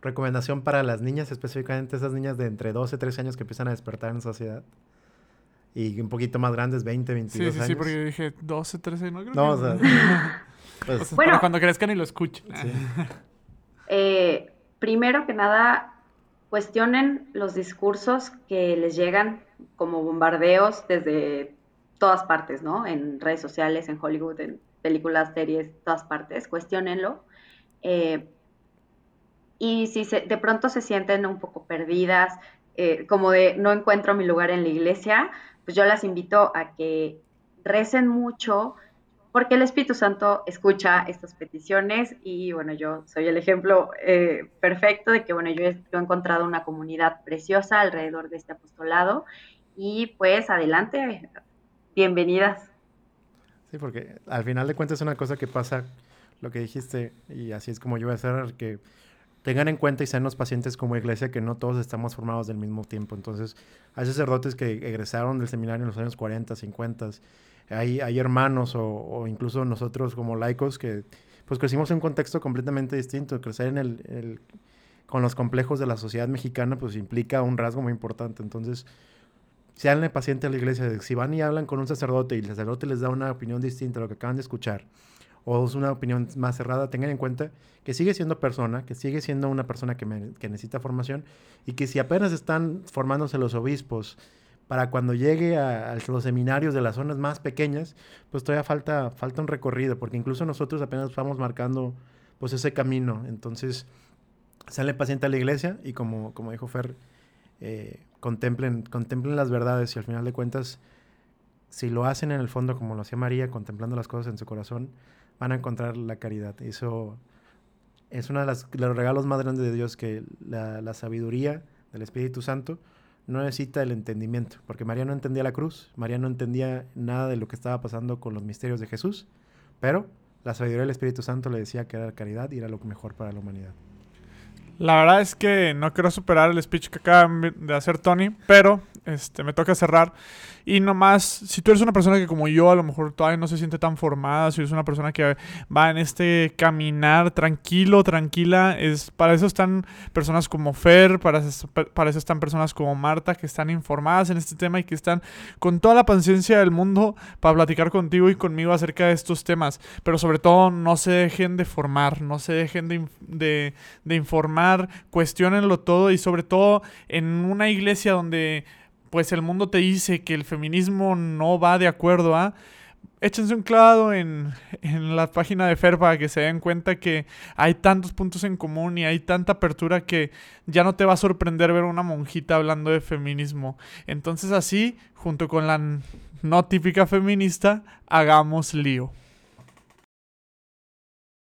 S2: recomendación para las niñas, específicamente esas niñas de entre 12 y 13 años que empiezan a despertar en sociedad. Y un poquito más grandes, 20, 22
S1: Sí, sí,
S2: años.
S1: sí, porque dije 12, 13, no creo
S2: No, o
S1: que...
S2: sea, pues,
S1: O sea,
S3: Bueno.
S1: para cuando crezcan y lo escuchen.
S2: Sí.
S3: Eh, primero que nada, cuestionen los discursos que les llegan como bombardeos desde todas partes, ¿no? En redes sociales, en Hollywood, en películas, series, todas partes. Cuestionenlo. Eh, y si se- de pronto se sienten un poco perdidas, eh, como de no encuentro mi lugar en la iglesia, pues yo las invito a que recen mucho, porque el Espíritu Santo escucha estas peticiones y bueno, yo soy el ejemplo eh, perfecto de que bueno, yo he, yo he encontrado una comunidad preciosa alrededor de este apostolado y pues adelante, bienvenidas.
S2: Sí, porque al final de cuentas es una cosa que pasa, lo que dijiste, y así es como yo voy a cerrar, que tengan en cuenta y sean los pacientes como iglesia que no todos estamos formados del mismo tiempo. Entonces, hay sacerdotes que egresaron del seminario en los años 40, 50, hay, hay hermanos o, incluso nosotros como laicos que pues crecimos en un contexto completamente distinto. Crecer en el, con los complejos de la sociedad mexicana pues implica un rasgo muy importante. Entonces, seanle paciente a la iglesia. Si van y hablan con un sacerdote y el sacerdote les da una opinión distinta a lo que acaban de escuchar, o es una opinión más cerrada, tengan en cuenta que sigue siendo persona, que sigue siendo una persona que, necesita formación y que si apenas están formándose los obispos para cuando llegue a, los seminarios de las zonas más pequeñas, pues todavía falta, falta un recorrido, porque incluso nosotros apenas vamos marcando pues ese camino. Entonces, sale paciente a la iglesia y como, como dijo Fer, eh, contemplen, contemplen las verdades y al final de cuentas, si lo hacen en el fondo como lo hacía María, contemplando las cosas en su corazón, van a encontrar la caridad. Eso es uno de, los regalos más grandes de Dios, que la, sabiduría del Espíritu Santo no necesita el entendimiento, porque María no entendía la cruz, María no entendía nada de lo que estaba pasando con los misterios de Jesús, pero la sabiduría del Espíritu Santo le decía que era la caridad y era lo mejor para la humanidad.
S1: La verdad es que no quiero superar el speech que acaba de hacer Tony, pero este, me toca cerrar. Y nomás, si tú eres una persona que como yo a lo mejor todavía no se siente tan formada, si eres una persona que va en este caminar tranquilo, tranquila, es, para eso están personas como Fer, para para eso están personas como Marta, que están informadas en este tema y que están con toda la paciencia del mundo para platicar contigo y conmigo acerca de estos temas. Pero sobre todo, no se dejen de formar, no se dejen de, de, de informar, cuestionenlo todo y sobre todo en una iglesia donde pues el mundo te dice que el feminismo no va de acuerdo a, échense un clavado en, en, la página de Fer para que se den cuenta que hay tantos puntos en común y hay tanta apertura que ya no te va a sorprender ver una monjita hablando de feminismo. Entonces así, junto con la no típica feminista, hagamos lío.